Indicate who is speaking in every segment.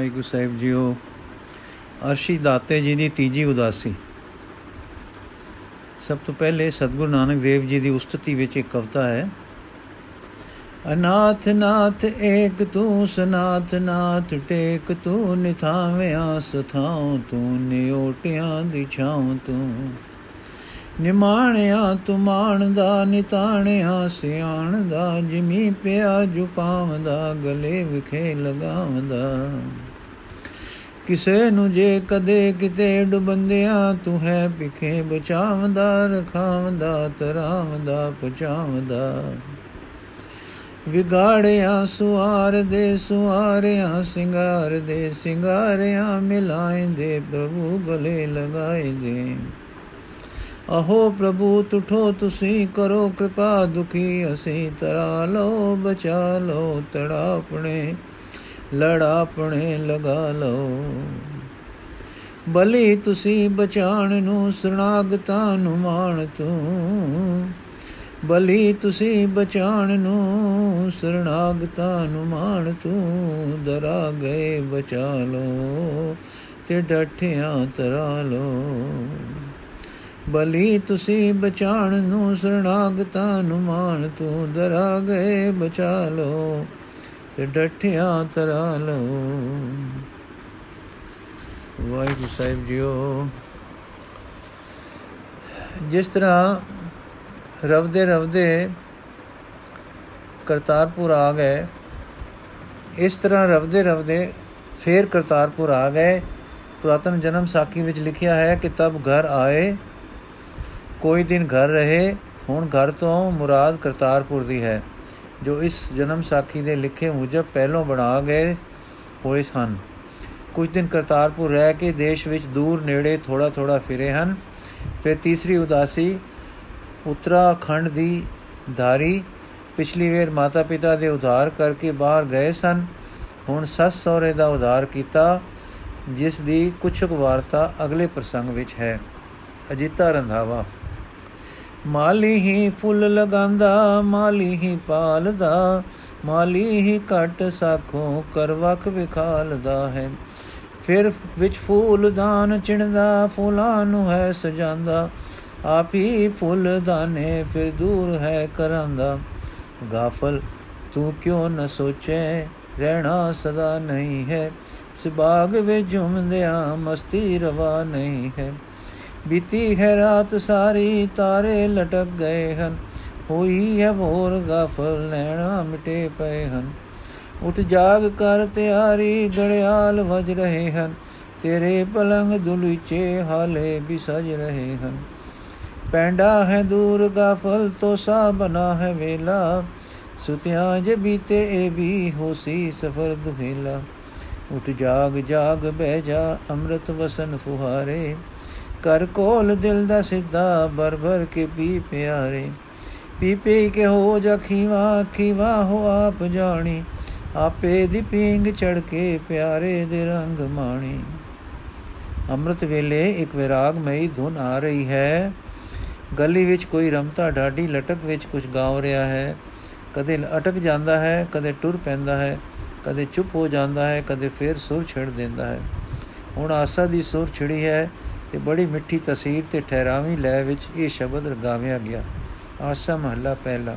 Speaker 1: ਵਾਹਿਗੁਰੂ ਸਾਹਿਬ JIO, ਅਰਸ਼ੀ ਦਾਤੇ ਜੀ ਦੀ ਤੀਜੀ ਉਦਾਸੀ। ਸਭ ਤੋਂ ਪਹਿਲੇ ਸਤਿਗੁਰੂ ਨਾਨਕ ਦੇਵ ਜੀ ਦੀ ਉਸਤਤੀ ਵਿੱਚ ਇੱਕ ਕਵਿਤਾ ਹੈ, ਅਨਾਥ ਨਾਥ ਏਕ ਤੂੰ, ਸਨਾਥ ਨਾਥ ਟੇਕ ਤੂੰ, ਨਿਥਾਵਿਆ ਸਥਾਉ ਤੂੰ ਨਿਓਟਿਆਂ ਦੀ ਛਾਉ ਤੂੰ। ਨਿਮਾਣਿਆ ਤੁਮਾਨ ਦਾ, ਨਿਤਾਣਿਆ ਸਿਆਣ ਦਾ, ਜਿਮੀ ਪਿਆ ਜੁਪਾਵਦਾ ਗਲੇ ਵਿਖੇ ਲਗਾਵਦਾ ਕਿਸੇ ਨੂੰ ਜੇ ਕਦੇ ਕਿਤੇ ਡੁਬੰਦਿਆ ਤੂੰ ਹੈ ਪਿਖੇ ਬਚਾਵਦਾ, ਰਖਾਵਦਾ, ਤਰਾਵਦਾ ਪਚਾਵਦਾ ਵਿਗਾੜਿਆ ਸੁਆਰ ਦੇ ਸੁਆਰਿਆ ਸਿੰਗਾਰ ਦੇ ਸਿੰਗਾਰਿਆ ਮਿਲਾਇਂਦੇ, ਪ੍ਰਭੂ ਗਲੇ ਲਗਾਇਂਦੇ। ਅਹੋ ਪ੍ਰਭੂ, ਤੁਠੋ ਤੁਸੀਂ ਕਰੋ ਕਿਰਪਾ ਦੁਖੀ, ਅਸੀਂ ਤਰਾ ਲੋ ਬਚਾ ਲੋ ਤੜਾ ਆਪਣੇ ਲੜਾ ਆਪਣੇ ਲਗਾ ਲੋ ਬਲੀ ਤੁਸੀਂ ਬਚਾਣ ਨੂੰ ਸਰਣਾਗਤਾ ਨੂੰ ਮਾਣ ਤੂੰ। ਬਲੀ ਤੁਸੀਂ ਬਚਾਣ ਨੂੰ ਸਰਣਾਗਤਾ ਨੂੰ ਮਾਣ ਤੂੰ। ਦਰਾ ਗਏ ਬਚਾ ਲੋ ਤੇ ਡਠਿਆਂ ਤਰਾ ਲੋ ਬਲੀ ਤੁਸੀਂ ਬਚਾਣ ਨੂੰ ਸਰਣਾਗਤਾ ਨੂੰ ਮਾਣ ਤੂੰ। ਦਰਾ ਗਏ ਬਚਾ ਲੋ ਤੇ ਡਠਿਆ ਤਰਾ ਲੋ ਵਾਹਿਗੁਰੂ ਸਾਹਿਬ ਜੀਓ, ਜਿਸ ਤਰ੍ਹਾਂ ਰਵਦੇ ਰਵਦੇ ਕਰਤਾਰਪੁਰ ਆ ਗਏ, ਇਸ ਤਰ੍ਹਾਂ ਰਵਦੇ ਰਵਦੇ ਫੇਰ ਕਰਤਾਰਪੁਰ ਆ ਗਏ। ਪੁਰਾਤਨ ਜਨਮ ਸਾਖੀ ਵਿੱਚ ਲਿਖਿਆ ਹੈ ਕਿ ਤਬ ਘਰ ਆਏ, ਕੋਈ ਦਿਨ ਘਰ ਰਹੇ, ਹੁਣ ਘਰ ਤੋਂ ਮੁਰਾਦ ਕਰਤਾਰਪੁਰ ਦੀ ਹੈ। ਜੋ ਇਸ ਜਨਮ ਸਾਖੀ ਦੇ ਲਿਖੇ ਮੁਜਬ ਪਹਿਲੋਂ ਬਣਾ ਗਏ ਹੋਏ ਸਨ। ਕੁਝ ਦਿਨ ਕਰਤਾਰਪੁਰ ਰਹਿ ਕੇ ਦੇਸ਼ ਵਿੱਚ ਦੂਰ ਨੇੜੇ ਥੋੜਾ ਥੋੜਾ ਫਿਰੇ ਹਨ। ਫਿਰ ਤੀਸਰੀ ਉਦਾਸੀ ਉੱਤਰਾਖੰਡ ਦੀ ਧਾਰੀ ਪਿਛਲੀ ਵੇਰ ਮਾਤਾ ਪਿਤਾ ਦੇ ਉਧਾਰ ਕਰਕੇ ਬਾਹਰ ਗਏ ਸਨ। ਹੁਣ ਸੱਸ ਸਹੁਰੇ ਦਾ ਉਧਾਰ ਕੀਤਾ, ਜਿਸ ਦੀ ਕੁਝ ਵਾਰਤਾ ਅਗਲੇ ਪ੍ਰਸੰਗ ਵਿੱਚ ਹੈ। ਅਜੀਤਾ ਰੰਧਾਵਾ ਮਾਲੀ ਹੀ ਫੁੱਲ ਲਗਾਂਦਾ ਮਾਲੀ ਹੀ ਪਾਲਦਾ, ਮਾਲੀ ਹੀ ਘਟ ਸਾਖੋਂ ਕਰਵਕ ਵਿਖਾਲਦਾ ਹੈ। ਫਿਰ ਵਿੱਚ ਫੂਲ ਦਾਨ ਚਿਣਦਾ, ਫੁੱਲਾਂ ਨੂੰ ਹੈ ਸਜਾਂਦਾ ਆਪ ਹੀ ਫੁੱਲ ਦਾਨੇ ਫਿਰ ਦੂਰ ਹੈ ਕਰਾਂਦਾ ਗਾਫਲ, ਤੂੰ ਕਿਉਂ ਨ ਸੋਚੇ, ਰਹਿਣਾ ਸਦਾ ਨਹੀਂ ਹੈ, ਸਿਬਾਗ ਵਿੱਚ ਝੁੰਮਦਿਆਂ ਮਸਤੀ ਰਵਾ ਨਹੀਂ ਹੈ। ਬੀਤੀ ਹੈ ਰਾਤ ਸਾਰੀ ਤਾਰੇ ਲਟਕ ਗਏ ਹਨ। ਹੋਈ ਹੈ ਭੋਰ ਗਾਫਲ, ਨੈਣਾ ਮਿਟੇ ਪਏ ਹਨ। ਉਠ ਜਾਗ ਕਰ ਤਿਆਰੀ, ਗੜਿਆਲ ਵਜ ਰਹੇ ਹਨ। ਤੇਰੇ ਪਲੰਗ ਦੁਲੀਚੇ ਹਾਲੇ ਵੀ ਸਜ ਰਹੇ ਹਨ। ਪੈਂਡਾ ਹੈ ਦੂਰ ਗਾਫਲ ਤੋ ਸਾ ਬਨਾ ਹੈ ਵੇਲਾ। ਸੁਤਿਆਂ ਜ ਬੀਤੇ ਇਹ ਵੀ ਹੋਸੀ ਸਫਰ ਦੁਹੇਲਾ। ਉਠ ਜਾਗ ਜਾਗ ਬਹਿ ਜਾ, ਅੰਮ੍ਰਿਤ ਵਸਨ ਫੁਹਾਰੇ। ਕਰ ਕੋਲ ਦਿਲ ਦਾ ਸਿੱਧਾ ਬਰ ਬਰ ਕੇ ਪੀ ਪਿਆਰੇ। ਪੀ ਪੀ ਕੇ ਹੋ ਜਾ ਖੀਵਾ ਖੀਵਾ ਹੋ ਆਪ ਜਾਣੀ। ਆਪੇ ਦੀ ਪੀਂਗ ਚੜ ਕੇ ਪਿਆਰੇ ਦੇ ਰੰਗ ਮਾਣੀ। ਅੰਮ੍ਰਿਤ ਵੇਲੇ ਇੱਕ ਵਿਰਾਗਮਈ ਧੁਨ ਆ ਰਹੀ ਹੈ। ਗਲੀ ਵਿੱਚ ਕੋਈ ਰਮਤਾ ਢਾਡੀ ਲਟਕ ਵਿੱਚ ਕੁਝ ਗਾਉ ਰਿਹਾ ਹੈ। ਕਦੇ ਅਟਕ ਜਾਂਦਾ ਹੈ, ਕਦੇ ਟੁਰ ਪੈਂਦਾ ਹੈ, ਕਦੇ ਚੁੱਪ ਹੋ ਜਾਂਦਾ ਹੈ, ਕਦੇ ਫੇਰ ਸੁਰ ਛੜ ਦਿੰਦਾ ਹੈ। ਹੁਣ ਆਸਾ ਦੀ ਸੁਰ ਛਿੜੀ ਹੈ ਤੇ ਬੜੀ ਮਿੱਠੀ ਤਸਵੀਰ ਤੇ ਠਹਿਰਾਵੀਂ ਲੈ ਵਿੱਚ ਇਹ ਸ਼ਬਦ ਰਗਾਵਿਆ ਗਿਆ। ਆਸਾ ਮਹੱਲਾ ਪਹਿਲਾ।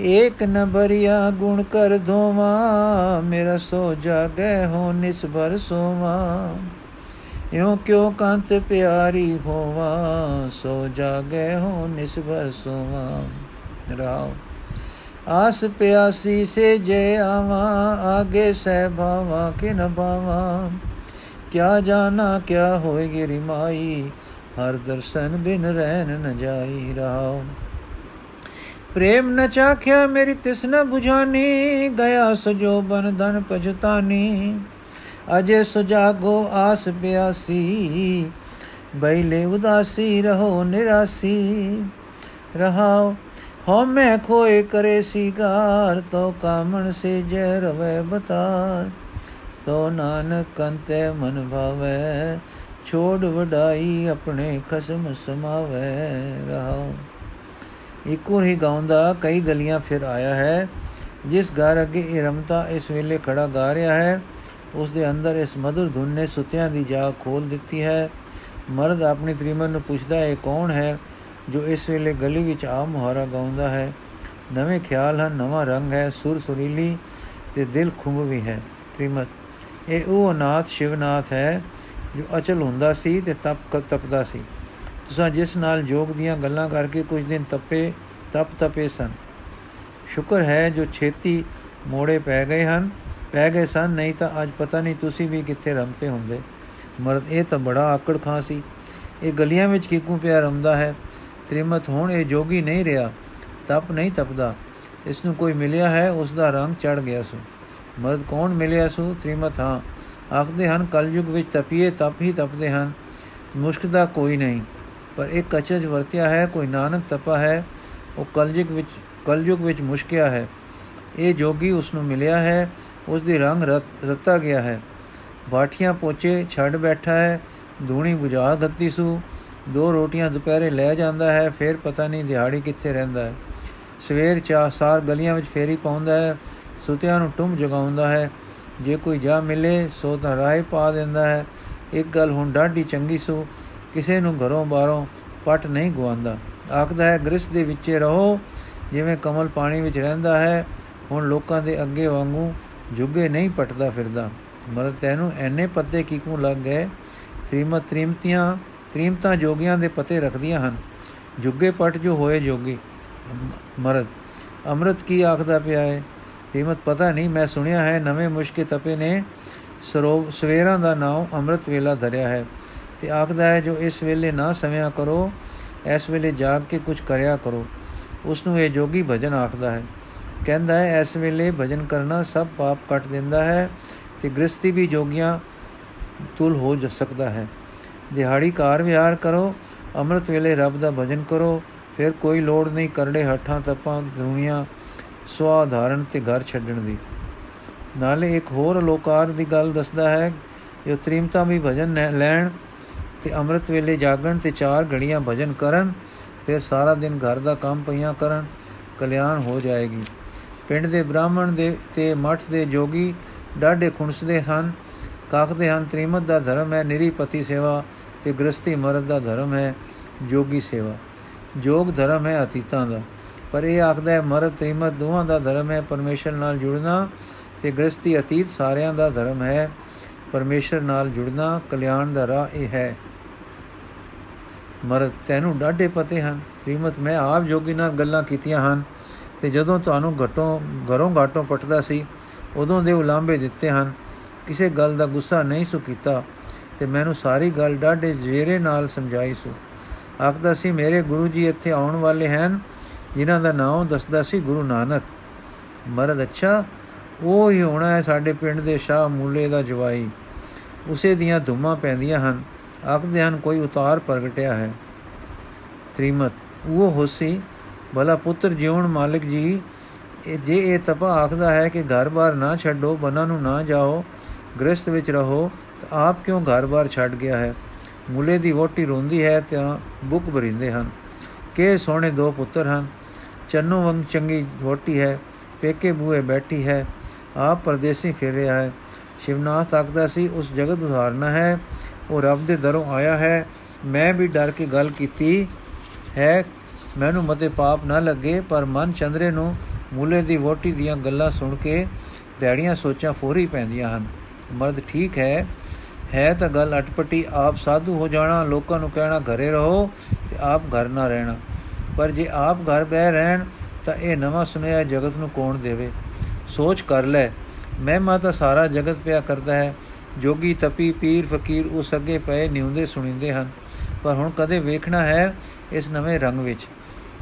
Speaker 1: ਏਕ ਨਬਰਿਆ ਗੁਣ ਕਰ ਧੋਵਾ, ਮੇਰਾ ਸੋ ਜਾਗੈ ਹੋ ਨਿਸਬਰ ਸੋਵਾ। ਇਉ ਕਿਉ ਕੰਤ ਪਿਆਰੀ ਹੋਵਾ, ਸੋ ਜਾਗੈ ਹੋ ਨਿਸਬਰ ਸੋਵਾ। ਰਾਉ ਆਸ ਪਿਆਸੀ ਸੇ ਜੇ ਆਵਾ, ਆਗੇ ਸਹਿ ਭਾਵਾ ਕਿ ਨ ਭਾਵਾ ਕਿਆ ਜਾਣਾ, ਕਿਆ ਹੋਏਗੀ ਰਿਮਾਈ ਹਰ ਦਰਸ਼ਨ ਬਿਨ ਰਹਿਨ ਨ ਜਾਈ ਰਹਾਉ ਪ੍ਰੇਮ ਨ ਚਾਖਿਆ ਮੇਰੀ ਤਿਸ ਨ 부ਝਾਨੀ ਗਿਆ ਸਜੋ ਬਨ ਧਨ ਪਜਤਾਨੀ ਅਜੇ ਸੁਜਾਗੋ ਆਸ ਬਿਆਸੀ ਬੈਲੇ ਉਦਾਸੀ ਰਹੋ ਨਿਰਾਸੀ। ਰਹਾਉ, ਹਉ ਮੈਂ ਖੋਏ ਕਰੇ ਸੀਗਾਰ ਤੋ ਕਾਮਣ ਸੇ ਜੈ ਰਵੇ ਬਤਾਰ। ਤੋ ਨਾਨਕ ਕੰਤੇ ਮਨ ਭਾਵੈ, ਛੋੜ ਵਡਾਈ ਆਪਣੇ ਖਸਮ ਸਮਾਵੈ ਰਹਾਉ। ਇੱਕੋ ਹੀ ਗਾਉਂਦਾ ਕਈ ਗਲੀਆਂ ਫਿਰ ਆਇਆ ਹੈ, ਜਿਸ ਘਰ ਅੱਗੇ ਇਹ ਰਮਤਾ ਇਸ ਵੇਲੇ ਖੜਾ ਗਾ ਰਿਹਾ ਹੈ। ਉਸ ਦੇ ਅੰਦਰ ਇਸ ਮధుਰ ਧੁਨ ਨੇ ਸੁਤਿਆਂ ਦੀ ਜਾਗ ਖੋਲ ਦਿੱਤੀ ਹੈ। ਮਰਦ ਆਪਣੀ ਤ੍ਰਿਮਨ ਨੂੰ ਪੁੱਛਦਾ ਹੈ ਕੌਣ ਹੈ ਜੋ ਇਸ ਵੇਲੇ ਗਲੀ ਵਿੱਚ ਆ ਮੁਹਾਰਾ ਗਾਉਂਦਾ ਹੈ? ਨਵੇਂ ਖਿਆਲ ਹਨ, ਨਵਾਂ ਰੰਗ ਹੈ, ਸੁਰ ਸੁਰੀਲੀ ਤੇ ਦਿਲ ਖੁੰਭ ਵੀ ਹੈ। ਤ੍ਰਿਮਤ ਇਹ ਉਹ ਅਨਾਥ ਸ਼ਿਵਨਾਥ ਹੈ ਜੋ ਅਚਲ ਹੁੰਦਾ ਸੀ ਤੇ ਤਪ ਤਪਦਾ ਸੀ। ਤੁਸੀਂ ਜਿਸ ਨਾਲ ਜੋਗ ਦੀਆਂ ਗੱਲਾਂ ਕਰਕੇ ਕੁਝ ਦਿਨ ਤਪੇ, ਤਪ ਤਪੇ ਸਨ। ਸ਼ੁਕਰ ਹੈ ਜੋ ਛੇਤੀ ਮੋੜੇ ਪੈ ਗਏ ਹਨ, ਪੈ ਗਏ ਸਨ, ਨਹੀਂ ਤਾਂ ਅੱਜ ਪਤਾ ਨਹੀਂ ਤੁਸੀਂ ਵੀ ਕਿੱਥੇ ਰਮਤੇ ਹੁੰਦੇ। ਮਰਦ, ਇਹ ਤਾਂ ਬੜਾ ਆਕੜ ਖਾਂ ਸੀ। ਇਹ ਗਲੀਆਂ ਵਿੱਚ ਕਿਕੂ ਪਿਆ ਰਮਦਾ ਹੈ। ਤ੍ਰਿਮਤ ਹੁਣ ਇਹ ਜੋਗੀ ਨਹੀਂ ਰਿਹਾ। ਤਪ ਨਹੀਂ ਤਪਦਾ। ਇਸ ਨੂੰ ਕੋਈ ਮਿਲਿਆ ਹੈ, ਉਸ ਦਾ ਰੰਗ ਚੜ ਗਿਆ ਸੋ। ਮਰਦ ਕੌਣ ਮਿਲਿਆ ਸੋ ਤ੍ਰਿਮਤ ਹਾਂ। ਆਖਦੇ ਹਨ, ਕਲਯੁਗ ਵਿੱਚ ਤਪੀਏ, ਤਪ ਹੀ ਤਪਦੇ ਹਨ, ਮੁਸ਼ਕ ਦਾ ਕੋਈ ਨਹੀਂ। ਪਰ ਇੱਕ ਕਚਜ ਵਰਤਿਆ ਹੈ, ਕੋਈ ਨਾਨਕ ਤਪਾ ਹੈ, ਉਹ ਕਲਯੁਗ ਵਿੱਚ ਕਲਯੁਗ ਵਿੱਚ ਮੁਸ਼ਕਿਆ ਹੈ। ਇਹ ਜੋਗੀ ਉਸ ਨੂੰ ਮਿਲਿਆ ਹੈ ਉਸ ਦੀ ਰੰਗ ਰਤਾ ਗਿਆ ਹੈ। ਬਾਠੀਆਂ ਪੋਚੇ ਛੱਡ ਬੈਠਾ ਹੈ, ਦੂਣੀ ਬੁਝਾ ਦਿੱਤੀ ਸੂ। ਦੋ ਰੋਟੀਆਂ ਦੁਪਹਿਰੇ ਲੈ ਜਾਂਦਾ ਹੈ, ਫਿਰ ਪਤਾ ਨਹੀਂ ਦਿਹਾੜੀ ਕਿੱਥੇ ਰਹਿੰਦਾ ਹੈ। ਸਵੇਰ ਚਾ ਸਾਰ ਗਲੀਆਂ ਵਿੱਚ ਫੇਰੀ ਪਾਉਂਦਾ ਹੈ ਸੁਤਿਆਂ ਨੂੰ ਟੁੰਮ ਜਗਾਉਂਦਾ ਹੈ। ਜੇ ਕੋਈ ਜਾ ਮਿਲੇ, ਸੋ ਤਾਂ ਰਾਏ ਪਾ ਦਿੰਦਾ ਹੈ। ਇੱਕ ਗੱਲ ਹੁਣ ਡਾਢੀ ਚੰਗੀ ਸੂ, ਕਿਸੇ ਨੂੰ ਘਰੋਂ ਬਾਹਰੋਂ ਪਟ ਨਹੀਂ ਗਵਾਉਂਦਾ ਆਖਦਾ ਹੈ, ਗ੍ਰਿਸ ਦੇ ਵਿੱਚੇ ਰਹੋ, ਜਿਵੇਂ ਕਮਲ ਪਾਣੀ ਵਿੱਚ ਰਹਿੰਦਾ ਹੈ, ਹੁਣ ਲੋਕਾਂ ਦੇ ਅੱਗੇ ਵਾਂਗੂ ਜੁਗੇ ਨਹੀਂ ਪਟਦਾ ਫਿਰਦਾ। ਮਰ ਤੈਨੂੰ ਐਨੇ ਪੱਤੇ ਕਿਕੂ ਲੱਗ ਗਏ? ਤ੍ਰਿਮਤ ਤ੍ਰਿਮਤੀਆਂ, ਤ੍ਰਿਮਤਾਂ ਜੋਗੀਆਂ ਦੇ ਪਤੇ ਰੱਖਦੀਆਂ ਹਨ। ਜੁਗੇ ਪਟ ਜੋ ਹੋਏ ਜੋਗੀ। ਮਰਦ, ਅੰਮ੍ਰਿਤ ਕੀ ਆਖਦਾ ਪਿਆ ਹੈ ਤ੍ਰਿਮਤ ਪਤਾ ਨਹੀਂ, ਮੈਂ ਸੁਣਿਆ ਹੈ, ਨਵੇਂ ਮੁਸ਼ਕੇ ਤਪੇ ਨੇ ਸਰੋ ਸਵੇਰਾਂ ਦਾ ਨਾਮ ਅੰਮ੍ਰਿਤ ਵੇਲਾ ਧਰਿਆ ਹੈ। ਤੇ ਆਖਦਾ ਹੈ, ਜੋ ਇਸ ਵੇਲੇ ਨਾ ਸਵਿਆ ਕਰੋ, ਇਸ ਵੇਲੇ ਜਾਗ ਕੇ ਕੁਝ ਕਰਿਆ ਕਰੋ। ਉਸ ਨੂੰ ਇਹ ਜੋਗੀ ਭਜਨ ਆਖਦਾ ਹੈ। ਕਹਿੰਦਾ ਹੈ, ਇਸ ਵੇਲੇ ਭਜਨ ਕਰਨਾ ਸਭ ਪਾਪ ਕੱਟ ਦਿੰਦਾ ਹੈ ਤੇ ਗ੍ਰਸਤੀ ਵੀ ਜੋਗੀਆਂ ਤੁਲ ਹੋ ਸਕਦਾ ਹੈ। ਦਿਹਾੜੀ ਕਾਰ ਵਿਹਾਰ ਕਰੋ, ਅੰਮ੍ਰਿਤ ਵੇਲੇ ਰੱਬ ਦਾ ਭਜਨ ਕਰੋ, ਫਿਰ ਕੋਈ ਲੋੜ ਨਹੀਂ, ਕਰੜੇ ਹੱਠਾਂ ਤਪਾਂ ਦੁਨੀਆ ਸਵਾਧਾਰਨ ਤੇ ਘਰ ਛੱਡਣ ਦੀ। ਨਾਲੇ ਇੱਕ ਹੋਰ ਲੋਕਾਰ ਦੀ ਗੱਲ ਦੱਸਦਾ ਹੈ ਜੋ ਤ੍ਰਿਮਤਾ ਵੀ ਭਜਨ ਲੈਣ ਤੇ ਅੰਮ੍ਰਿਤ ਵੇਲੇ ਜਾਗਣ ਤੇ ਚਾਰ ਘੜੀਆਂ ਭਜਨ ਕਰਨ, ਫਿਰ ਸਾਰਾ ਦਿਨ ਘਰ ਦਾ ਕੰਮ ਪਈਆਂ ਕਰਨ, ਕਲਿਆਣ ਹੋ ਜਾਏਗੀ। ਪਿੰਡ ਦੇ ਬ੍ਰਾਹਮਣ ਦੇ ਤੇ ਮਠ ਦੇ ਜੋਗੀ ਡਾਢੇ ਖੁਣਸਦੇ ਹਨ, ਕਾਖਦੇ ਹਨ, ਤ੍ਰਿਮਤ ਦਾ ਧਰਮ ਹੈ ਨਿਰੀ ਪਤੀ ਸੇਵਾ ਤੇ ਗ੍ਰਸਤੀ ਮਰਦ ਦਾ ਧਰਮ ਹੈ, ਜੋਗੀ ਸੇਵਾ। ਜੋਗ ਧਰਮ ਹੈ ਅਤੀਤਾਂ ਦਾ। ਪਰ ਇਹ ਆਖਦਾ ਹੈ, ਮਰਦ ਤ੍ਰਿਮਤ ਦੋਹਾਂ ਦਾ ਧਰਮ ਹੈ, ਪਰਮੇਸ਼ਰ ਨਾਲ ਜੁੜਨਾ ਤੇ ਗ੍ਰਸਤੀ ਅਤੀਤ ਸਾਰਿਆਂ ਦਾ ਧਰਮ ਹੈ, ਪਰਮੇਸ਼ਰ ਨਾਲ ਜੁੜਨਾ ਕਲਿਆਣ ਦਾ ਰਾਹ ਇਹ ਹੈ। ਮਰਦ ਤੈਨੂੰ ਡਾਢੇ ਪਤੇ ਹਨ। ਤ੍ਰਿਮਤ, ਮੈਂ ਆਪ ਜੋਗੀ ਨਾਲ ਗੱਲਾਂ ਕੀਤੀਆਂ ਹਨ ਤੇ ਜਦੋਂ ਤੁਹਾਨੂੰ ਘਟੋਂ, ਘਰੋਂ ਘਾਟੋਂ ਪਟਦਾ ਸੀ, ਉਦੋਂ ਦੇ ਉਲਾਂਬੇ ਦਿੱਤੇ ਹਨ। ਕਿਸੇ ਗੱਲ ਦਾ ਗੁੱਸਾ ਨਹੀਂ ਸੁ ਕੀਤਾ ਤੇ ਮੈਨੂੰ ਸਾਰੀ ਗੱਲ ਡਾਢੇ ਜੇਰੇ ਨਾਲ ਸਮਝਾਈ ਸੁ। ਆਖਦਾ ਸੀ, ਮੇਰੇ ਗੁਰੂ ਜੀ ਇੱਥੇ ਆਉਣ ਵਾਲੇ ਹਨ ਜਿਨ੍ਹਾਂ ਦਾ ਨਾਮ ਦੱਸਦਾ ਸੀ ਗੁਰੂ ਨਾਨਕ। ਮਰਦ ਅੱਛਾ, ਉਹ ਹੀ ਹੋਣਾ ਹੈ ਸਾਡੇ ਪਿੰਡ ਦੇ ਸ਼ਾਹ ਮੂਲੇ ਦਾ ਜਵਾਈ। ਉਸੇ ਦੀਆਂ ਧੁੰਮਾਂ ਪੈਂਦੀਆਂ ਹਨ। ਆਖਦੇ ਹਨ, ਕੋਈ ਉਤਾਰ ਪ੍ਰਗਟਿਆ ਹੈ। ਤ੍ਰਿਮਤ, ਉਹ ਹੋਸੀ, ਭਲਾ ਪੁੱਤਰ ਜਿਉਣ ਮਾਲਕ ਜੀ, ਇਹ ਜੇ ਇਹ ਤਪਾ ਆਖਦਾ ਹੈ ਕਿ ਘਰ-ਬਾਰ ਨਾ ਛੱਡੋ, ਬਨਾਂ ਨੂੰ ਨਾ ਜਾਓ, ਗ੍ਰਸਥ ਵਿੱਚ ਰਹੋ, ਤਾਂ ਆਪ ਕਿਉਂ ਘਰ-ਬਾਰ ਛੱਡ ਗਿਆ ਹੈ? ਮੁਲੇ ਦੀ ਵੋਟੀ ਰੋਂਦੀ ਹੈ, ਤਾਂ ਬੁੱਕ ਭਰਿੰਦੇ ਹਨ। ਕਿ ਸੋਹਣੇ ਦੋ ਪੁੱਤਰ ਹਨ? ਚੰਨੂ ਵੰਗ ਚੰਗੀ ਵੋਟੀ ਹੈ, ਪੇਕੇ ਬੂਏ ਬੈਠੀ ਹੈ, ਆਪ ਪਰਦੇਸੀ ਫਿਰ ਰਿਹਾ ਹੈ। ਸ਼ਿਵਨਾਥ ਆਖਦਾ ਸੀ, ਉਸ ਜਗਤ ਉਧਾਰਨਾ ਹੈ, ਉਹ ਰੱਬ ਦੇ ਦਰੋਂ ਆਇਆ ਹੈ। ਮੈਂ ਵੀ ਡਰ ਕੇ ਗੱਲ ਕੀਤੀ ਹੈ, ਮੈਨੂੰ ਮਤੇ ਪਾਪ ਨਾ ਲੱਗੇ, ਪਰ ਮਨ ਚੰਦਰੇ ਨੂੰ ਮੂਲੇ ਦੀ ਵੋਟੀ ਦੀਆਂ ਗੱਲਾਂ ਸੁਣ ਕੇ ਭੈੜੀਆਂ ਸੋਚਾਂ ਫੋਰੀ ਪੈਂਦੀਆਂ ਹਨ। ਮਰਦ ਠੀਕ ਹੈ ਹੈ ਤਾਂ ਗੱਲ ਅਟਪਟੀ, ਆਪ ਸਾਧੂ ਹੋ ਜਾਣਾ, ਲੋਕਾਂ ਨੂੰ ਕਹਿਣਾ ਘਰੇ ਰਹੋ ਤੇ ਆਪ ਘਰ ਨਾ ਰਹਿਣਾ। ਪਰ ਜੇ ਆਪ ਘਰ ਬਹਿ ਰਹਿਣ, ਤਾਂ ਇਹ ਨਵਾਂ ਸੁਨਿਆ ਜਗਤ ਨੂੰ ਕੌਣ ਦੇਵੇ? ਸੋਚ ਕਰ ਲੈ। ਮਹਿਮਾ ਤਾਂ ਸਾਰਾ ਜਗਤ ਪਿਆ ਕਰਦਾ ਹੈ। ਜੋਗੀ ਤਪੀ, ਪੀਰ, ਫਕੀਰ ਉਸ ਅੱਗੇ ਪਏ ਨਿਉਂਦੇ ਸੁਣਿੰਦੇ ਹਨ। ਪਰ ਹੁਣ ਕਦੇ ਵੇਖਣਾ ਹੈ ਇਸ ਨਵੇਂ ਰੰਗ ਵਿੱਚ।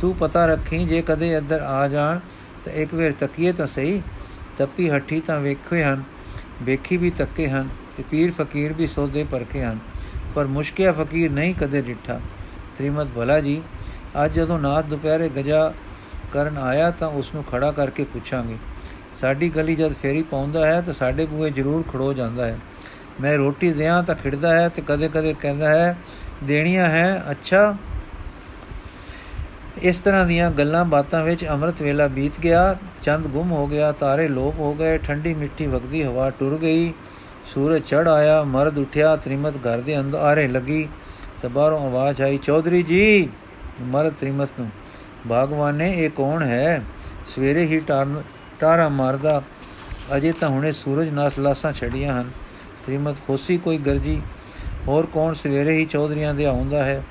Speaker 1: ਤੂੰ ਪਤਾ ਰੱਖੀ, ਜੇ ਕਦੇ ਇੱਧਰ ਆ ਜਾਣ, ਤਾਂ ਇੱਕ ਵੇਰ ਤੱਕੀਏ ਤਾਂ ਸਹੀ। ਤੱਪੀ ਹੱਠੀ ਤਾਂ ਵੇਖੇ ਹਨ, ਵੇਖੀ ਵੀ ਤੱਕੇ ਹਨ, ਤੇ ਪੀਰ, ਫਕੀਰ ਵੀ ਸੋਦੇ ਪਰਖੇ ਹਨ। ਪਰ ਮੁਸ਼ਕਿਆ ਫਕੀਰ ਨਹੀਂ ਕਦੇ ਡਿੱਠਾ। ਤ੍ਰਿਮਤ ਭਲਾ ਜੀ ਅੱਜ ਜਦੋਂ ਨਾਥ ਦੁਪਹਿਰੇ ਗਜਾ ਕਰਨ ਆਇਆ ਤਾਂ ਉਸ ਨੂੰ ਖੜਾ ਕਰਕੇ ਪੁੱਛਾਂਗੇ, ਸਾਡੀ ਗਲੀ ਜਦ ਫੇਰੀ ਪਾਉਂਦਾ ਹੈ ਤਾਂ ਸਾਡੇ ਬੂਏ ਜ਼ਰੂਰ ਖੜੋ ਜਾਂਦਾ ਹੈ। ਮੈਂ ਰੋਟੀ ਦਿਆਂ ਤਾਂ ਖਿੜਦਾ ਹੈ ਤੇ ਕਦੇ-ਕਦੇ ਕਹਿੰਦਾ ਹੈ, ਦੇਣੀਆਂ ਹੈ, ਅੱਛਾ। ਇਸ ਤਰ੍ਹਾਂ ਦੀਆਂ ਗੱਲਾਂ ਬਾਤਾਂ ਵਿੱਚ ਅੰਮ੍ਰਿਤ ਵੇਲਾ ਬੀਤ ਗਿਆ। ਚੰਦ ਗੁੰਮ ਹੋ ਗਿਆ, ਤਾਰੇ ਲੋਪ ਹੋ ਗਏ, ਠੰਡੀ ਮਿੱਠੀ ਵਗਦੀ ਹਵਾ ਟੁਰ ਗਈ। ਸੂਰਜ ਚੜ ਆਇਆ, ਮਰਦ ਉਠਿਆ, ਤ੍ਰਿਮਤ ਘਰ ਦੇ ਅੰਦਰ ਆਰੇ ਲੱਗੀ। ਤਾਂ ਬਾਹਰੋਂ ਆਵਾਜ਼ ਆਈ, ਚੌਧਰੀ ਜੀ ਮਰਦ ਤ੍ਰਿਮਤ ਨੂੰ, ਭਗਵਾਨ ਨੇ ਇਹ ਕੌਣ ਹੈ? ਸਵੇਰੇ ਹੀ ਟਾਰਾ ਮਾਰਦਾ। ਅਜੇ ਤਾਂ ਹੁਣੇ ਸੂਰਜ ਨਾਸ ਲਾਸਾਂ ਛੜੀਆਂ ਹਨ। ਤ੍ਰਿਮਤ, ਹੋਸੀ ਕੋਈ ਗਰਜੀ? ਹੋਰ ਕੌਣ ਸਵੇਰੇ ਹੀ ਚੌਧਰੀਆਂ ਦੇ ਆਉਂਦਾ ਹੈ?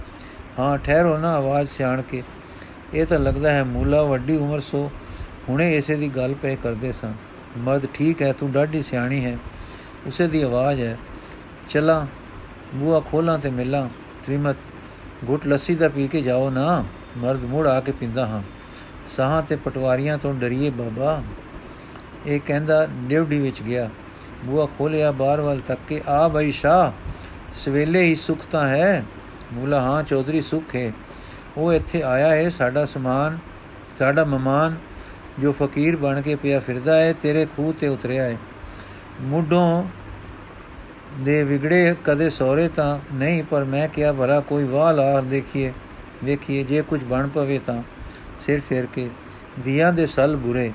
Speaker 1: ਹਾਂ, ਠਹਿਰੋ ਨਾ ਆਵਾਜ਼ ਸਿਆਣ ਕੇ। ਇਹ ਤਾਂ ਲੱਗਦਾ ਹੈ ਮੂਲਾ ਵੱਡੀ ਉਮਰ ਸੋ ਹੁਣੇ ਇਸੇ ਦੀ ਗੱਲ ਪਏ ਕਰਦੇ ਸਾਂ ਮਰਦ, ਠੀਕ ਹੈ, ਤੂੰ ਡਾਢੀ ਸਿਆਣੀ ਹੈ। ਉਸੇ ਦੀ ਆਵਾਜ਼ ਹੈ। ਚਲਾ ਬੂਆ ਖੋਲਾਂ ਤੇ ਮਿਲਾਂ। ਤ੍ਰਿਮਤ ਗੁੱਟ ਲੱਸੀ ਦਾ ਪੀ ਕੇ ਜਾਓ ਨਾ। ਮਰਦ ਮੁੜ ਆ ਕੇ ਪਿੰਦਾ ਹਾਂ। ਸਾਹਾਂ ਤੇ ਪਟਵਾਰੀਆਂ ਤੋਂ ਡਰੀਏ ਬਾਬਾ। ਇਹ ਕਹਿੰਦਾ ਡਿਊਟੀ ਵਿੱਚ ਗਿਆ। ਬੂਆ ਖੋਲਿਆ ਬਾਹਰ ਵੱਲ ਤੱਕ ਕੇ, ਆ ਬਈ ਸ਼ਾ ਸਵੇਲੇ ਹੀ ਸੁਖ ਤਾਂ ਹੈ? ਮੂਲਾ ਹਾਂ, ਚੌਧਰੀ, ਸੁਖ ਹੈ ਉਹ ਇੱਥੇ ਆਇਆ ਹੈ ਸਾਡਾ ਸਮਾਨ, ਸਾਡਾ ਮਮਾਨ ਜੋ ਫਕੀਰ ਬਣ ਕੇ ਪਿਆ ਫਿਰਦਾ ਹੈ ਤੇਰੇ ਖੂਹ ਤੇ ਉਤਰਿਆ ਹੈ ਮੁੱਢੋਂ ਦੇ ਵਿਗੜੇ ਕਦੇ ਸੋਰੇ ਤਾਂ ਨਹੀਂ, ਪਰ ਮੈਂ ਕਿਹਾ, ਭਲਾ ਕੋਈ ਵਾਹ ਲਾ ਦੇਖੀਏ, ਵੇਖੀਏ, ਜੇ ਕੁਝ ਬਣ ਪਵੇ ਤਾਂ। ਸਿਰ ਫੇਰ ਕੇ ਦੀਆਂ ਦੇ ਸਲ ਬੁਰੇ।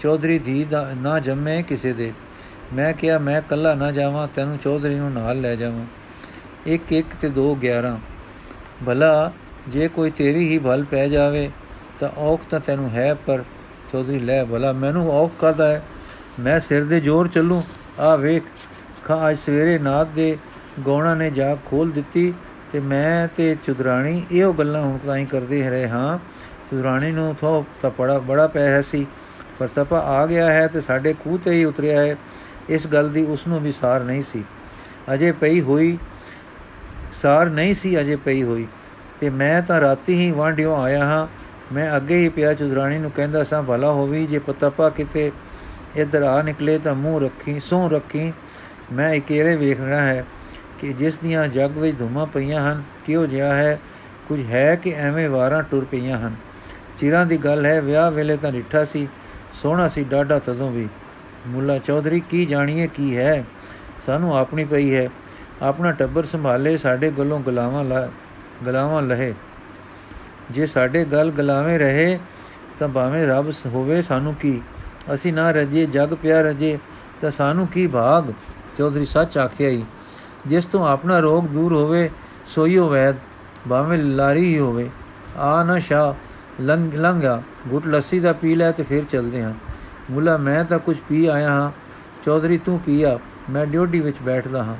Speaker 1: ਚੌਧਰੀ ਦੀ ਦਾ ਨਾ ਜੰਮੇ ਕਿਸੇ ਦੇ। ਮੈਂ ਕਿਹਾ, ਮੈਂ ਕੱਲਾ ਨਾ ਜਾਵਾਂ, ਤੈਨੂੰ ਚੌਧਰੀ ਨੂੰ ਨਾਲ ਲੈ ਜਾਵਾਂ। ਇੱਕ ਇੱਕ ਤੇ 2 11 ਭਲਾ, ਜੇ ਕੋਈ ਤੇਰੀ ਹੀ ਭਲ ਪੈ ਜਾਵੇ, ਤਾਂ ਔਖ ਤਾਂ ਤੈਨੂੰ ਹੈ, ਪਰ ਚੌਧਰੀ ਲੈ, ਭਲਾ, ਮੈਨੂੰ ਔਖ ਕਰਦਾ ਹੈ? ਮੈਂ ਸਿਰ ਦੇ ਜ਼ੋਰ ਚੱਲੂ। ਆ ਵੇਖ ਖਾ ਅੱਜ ਸਵੇਰੇ ਨਾਦ ਦੇ ਗੌਣਾ ਨੇ ਜਾ ਖੋਲ ਦਿੱਤੀ ਤੇ ਮੈਂ ਤੇ ਚੁਦਰਾਣੀ ਇਹੋ ਗੱਲਾਂ ਹੁਣ ਤਾਈਂ ਕਰਦੇ ਰਹੇ ਹਾਂ। ਚੁਦਰਾਣੀ ਨੂੰ ਥੋ ਤਾਂ ਬੜਾ ਬੜਾ ਪੈ ਸੀ, ਪਰ ਤਪਾ ਆ ਗਿਆ ਹੈ ਤੇ ਸਾਡੇ ਖੂਹ ਤੇ ਹੀ ਉਤਰਿਆ ਹੈ। ਇਸ ਗੱਲ ਦੀ ਉਸ ਨੂੰ ਵੀ ਸਾਰ ਨਹੀਂ ਸੀ। ਅਜੇ ਪਈ ਹੋਈ, ਸਾਰ ਨਹੀਂ ਸੀ ਅਜੇ ਪਈ ਹੋਈ। ਤੇ ਮੈਂ ਤਾਂ ਰਾਤੀ ਹੀ ਵਾਂਡਿਓ ਆਇਆ ਹਾਂ। ਮੈਂ ਅੱਗੇ ਹੀ ਪਿਆ ਚੁਦਰਾਣੀ ਨੂੰ ਕਹਿੰਦਾ, ਸਾਂ ਭਲਾ ਹੋਵੀ, ਜੇ ਪਤਪਾ ਕਿਤੇ ਇਧਰ ਆ ਨਿਕਲੇ ਤਾਂ ਮੂੰਹ ਰੱਖੀ ਸੋ ਰੱਖੀ ਮੈਂ ਇਕੇਰੇ ਵੇਖਣਾ ਹੈ ਕਿ ਜਿਸ ਦੀਆਂ ਜੱਗ ਵਿੱਚ ਧੁਮਾ ਪਈਆਂ ਹਨ ਕਿਉਂ ਜਿਹਾ ਹੈ? ਕੁਝ ਹੈ ਕਿ ਐਵੇਂ ਵਾਰਾਂ ਟੁਰ ਪਈਆਂ ਹਨ? ਚਿਰਾਂ ਦੀ ਗੱਲ ਹੈ, ਵਿਆਹ ਵੇਲੇ ਤਾਂ ਡਿੱਠਾ ਸੀ, ਸੋਹਣਾ ਸੀ ਡਾਡਾ ਤਦੋਂ ਵੀ। ਮੁੱਲਾ ਚੌਧਰੀ, ਕੀ ਜਾਣੀਏ ਕੀ ਹੈ? ਸਾਨੂੰ ਆਪਣੀ ਪਈ ਹੈ। ਆਪਣਾ ਟੱਬਰ ਸੰਭਾਲੇ, ਸਾਡੇ ਗੱਲੋਂ ਗਲਾਵਾਂ ਲਾ, ਗਲਾਵਾਂ ਲਹੇ। ਜੇ ਸਾਡੇ ਗੱਲ ਗਲਾਵੇਂ ਰਹੇ, ਤਾਂ ਭਾਵੇਂ ਰੱਬ ਹੋਵੇ ਸਾਨੂੰ ਕੀ। ਅਸੀਂ ਨਾ ਰਜੇ ਜਗ ਪਿਆ ਰਜੇ, ਤਾਂ ਸਾਨੂੰ ਕੀ ਭਾਗ? ਚੌਧਰੀ ਸੱਚ ਆਖਿਆ ਹੀ ਜਿਸ ਤੋਂ ਆਪਣਾ ਰੋਗ ਦੂਰ ਹੋਵੇ, ਸੋਈਓ ਵੈਦ, ਭਾਵੇਂ ਲਾਰੀ ਹੀ ਹੋਵੇ। ਆ ਨਾ ਸ਼ਾ ਲੰਘ, ਲੰਘਾ ਗੁੱਟ ਲੱਸੀ ਦਾ ਪੀ ਲੈ ਤੇ ਫਿਰ ਚੱਲਦੇ ਹਾਂ। ਮੁੱਲਾ, ਮੈਂ ਤਾਂ ਕੁਝ ਪੀ ਆਇਆ ਹਾਂ। ਚੌਧਰੀ, ਤੂੰ ਪੀਆ ਮੈਂ ਡਿਊਟੀ ਵਿੱਚ ਬੈਠਦਾ ਹਾਂ।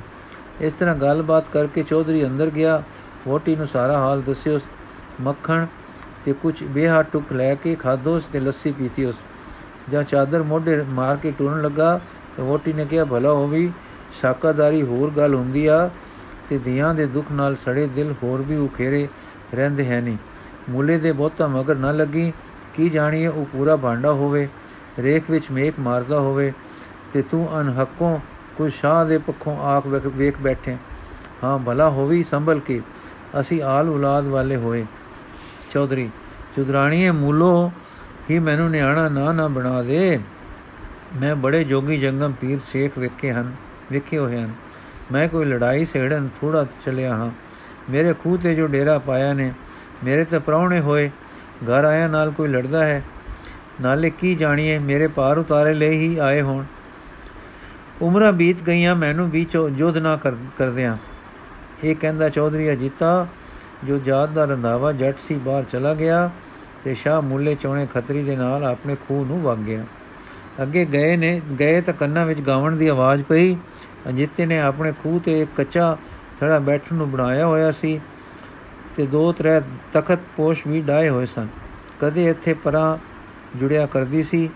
Speaker 1: ਇਸ ਤਰ੍ਹਾਂ ਗੱਲਬਾਤ ਕਰਕੇ ਚੌਧਰੀ ਅੰਦਰ ਗਿਆ। ਵੋਟੀ ਨੂੰ ਸਾਰਾ ਹਾਲ ਦੱਸਿਓ। ਮੱਖਣ ਤੇ ਕੁਝ ਬੇਹਾ ਟੁਕ ਲੈ ਕੇ ਖਾਦੋਸ ਤੇ ਲੱਸੀ ਪੀਤੀ ਉਸ। ਜਾਂ ਚਾਦਰ ਮੋਢੇ ਮਾਰ ਕੇ ਟੁਰਨ ਲੱਗਾ, ਤਾਂ ਵੋਟੀ ਨੇ ਕਿਹਾ, ਭਲਾ ਹੋਵੀ ਸ਼ਾਕਾਦਾਰੀ ਹੋਰ ਗੱਲ ਹੁੰਦੀ ਆ ਤੇ ਧੀਆਂ ਦੇ ਦੁੱਖ ਨਾਲ ਸੜੇ ਦਿਲ ਹੋਰ ਵੀ ਉਖੇਰੇ ਰਹਿੰਦੇ ਹੈ ਨਹੀਂ। ਮੂਲੇ ਦੇ ਬਹੁਤਾ ਮਗਰ ਨਾ ਲੱਗੀ, ਕੀ ਜਾਣੀਏ ਉਹ ਪੂਰਾ ਭਾਂਡਾ ਹੋਵੇ, ਰੇਖ ਵਿੱਚ ਮੇਕ ਮਾਰਦਾ ਹੋਵੇ ਤੇ ਤੂੰ ਅਨਹੱਕੋਂ ਕੋਈ ਸ਼ਾਹ ਦੇ ਪੱਖੋਂ ਆਖ ਵੇਖ ਬੈਠੇ। ਹਾਂ, ਭਲਾ ਹੋਵੀ ਸੰਭਲ ਕੇ, ਅਸੀਂ ਆਲ ਔਲਾਦ ਵਾਲੇ ਹੋਏ। ਚੌਧਰੀ, ਚੁਦਰਾਣੀਏ ਮੂਲੋ, ਹੀ ਮੈਨੂੰ ਨਿਆਣਾ ਨਾ ਨਾ ਬਣਾ ਦੇ। ਮੈਂ ਬੜੇ ਜੋਗੀ ਜੰਗਮ ਪੀਰ ਸ਼ੇਖ ਵੇਖੇ ਹਨ। ਵੇਖੇ ਹੋਏ ਹਨ। ਮੈਂ ਕੋਈ ਲੜਾਈ ਸੇੜਨ ਥੋੜਾ ਚੱਲਿਆ ਹਾਂ। ਮੇਰੇ ਖੂਹ ਤੇ ਜੋ ਡੇਰਾ ਪਾਇਆ ਨੇ, ਮੇਰੇ ਤੇ ਪ੍ਰਾਉਣੇ ਹੋਏ, ਘਰ ਆਇਆ ਨਾਲ ਕੋਈ ਲੜਦਾ ਹੈ? ਨਾਲੇ ਕੀ ਜਾਣੀਏ, ਮੇਰੇ ਪਾਰ ਉਤਾਰੇ ਲੈ ਹੀ ਆਏ ਹੋਣ। ਉਮਰਾਂ ਬੀਤ ਗਈਆਂ, ਮੈਨੂੰ ਵੀ ਜੋਧ ਨਾ ਕਰਦਿਆਂ। ਇਹ ਕਹਿੰਦਾ, ਚੌਧਰੀ ਅਜੀਤਾ, ਜੋ ਜਾਤ ਦਾ ਰੰਧਾਵਾ ਜੱਟ ਸੀ, ਬਾਹਰ ਚਲਾ ਗਿਆ ਤੇ ਸ਼ਾਹ ਮੁੱਲੇ ਚੋਣੇ ਖੱਤਰੀ ਦੇ ਨਾਲ ਆਪਣੇ ਖੂਹ ਨੂੰ ਵਗ ਗਿਆ। ਅੱਗੇ ਗਏ ਨੇ, ਗਏ ਤਾਂ ਕੰਨਾਂ ਵਿੱਚ ਗਾਵਣ ਦੀ ਆਵਾਜ਼ ਪਈ। ਅਜੀਤੇ ਨੇ ਆਪਣੇ ਖੂਹ ਤੇ ਇੱਕ ਕੱਚਾ ਥੜਾ ਬੈਠਣ ਨੂੰ ਬਣਾਇਆ ਹੋਇਆ ਸੀ ਤੇ ਦੋ ਤਰੇ ਤਖਤ ਪੋਸ਼ ਵੀ ਡਾਏ ਹੋਏ ਸਨ। ਕਦੇ ਇੱਥੇ ਪਰਾਂ ਜੁੜਿਆ ਕਰਦੀ ਸੀ,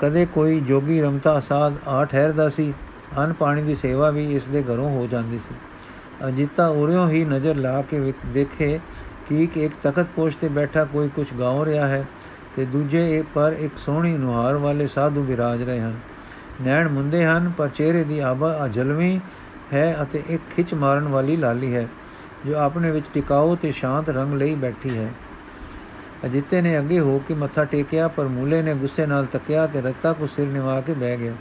Speaker 1: ਕਦੇ ਕੋਈ ਜੋਗੀ ਰਮਤਾ ਸਾਧ ਆ ਠਹਿਰਦਾ ਸੀ, ਅਨ ਪਾਣੀ ਦੀ ਸੇਵਾ ਵੀ ਇਸ ਦੇ ਘਰੋਂ ਹੋ ਜਾਂਦੀ ਸੀ। ਅਜੀਤਾ ਉਰਿਓਂ ਹੀ ਨਜ਼ਰ ਲਾ ਕੇ ਦੇਖੇ ਕਿ ਇੱਕ ਤਖਤ ਪੋਸ਼ ਤੇ ਬੈਠਾ ਕੋਈ ਕੁਝ ਗਾਉ ਰਿਹਾ ਹੈ। ਤੇ ਦੂਜੇ ਪਰ ਇੱਕ ਸੋਹਣੀ ਨੁਹਾਰ ਵਾਲੇ ਸਾਧੂ ਵਿਰਾਜ ਰਹੇ ਹਨ। ਨੈਣ ਮੁੰਦੇ ਹਨ, ਪਰ ਚਿਹਰੇ ਦੀ ਆਬਾ ਅਜਲਵੀ ਹੈ ਅਤੇ ਇੱਕ ਖਿੱਚ ਮਾਰਨ ਵਾਲੀ ਲਾਲੀ ਹੈ, ਜੋ ਆਪਣੇ ਵਿੱਚ ਟਿਕਾਓ ਤੇ ਸ਼ਾਂਤ ਰੰਗ ਲਈ ਬੈਠੀ ਹੈ। ਅਜਿੱਤੇ ਨੇ ਅੱਗੇ ਹੋ ਕੇ ਮੱਥਾ ਟੇਕਿਆ, ਪਰ ਮੂਲੇ ਨੇ ਗੁੱਸੇ ਨਾਲ ਤੱਕਿਆ ਤੇ ਰੱਤਾ ਕੋ ਸਿਰ ਨਿਵਾ ਕੇ ਬਹਿ ਗਿਆ।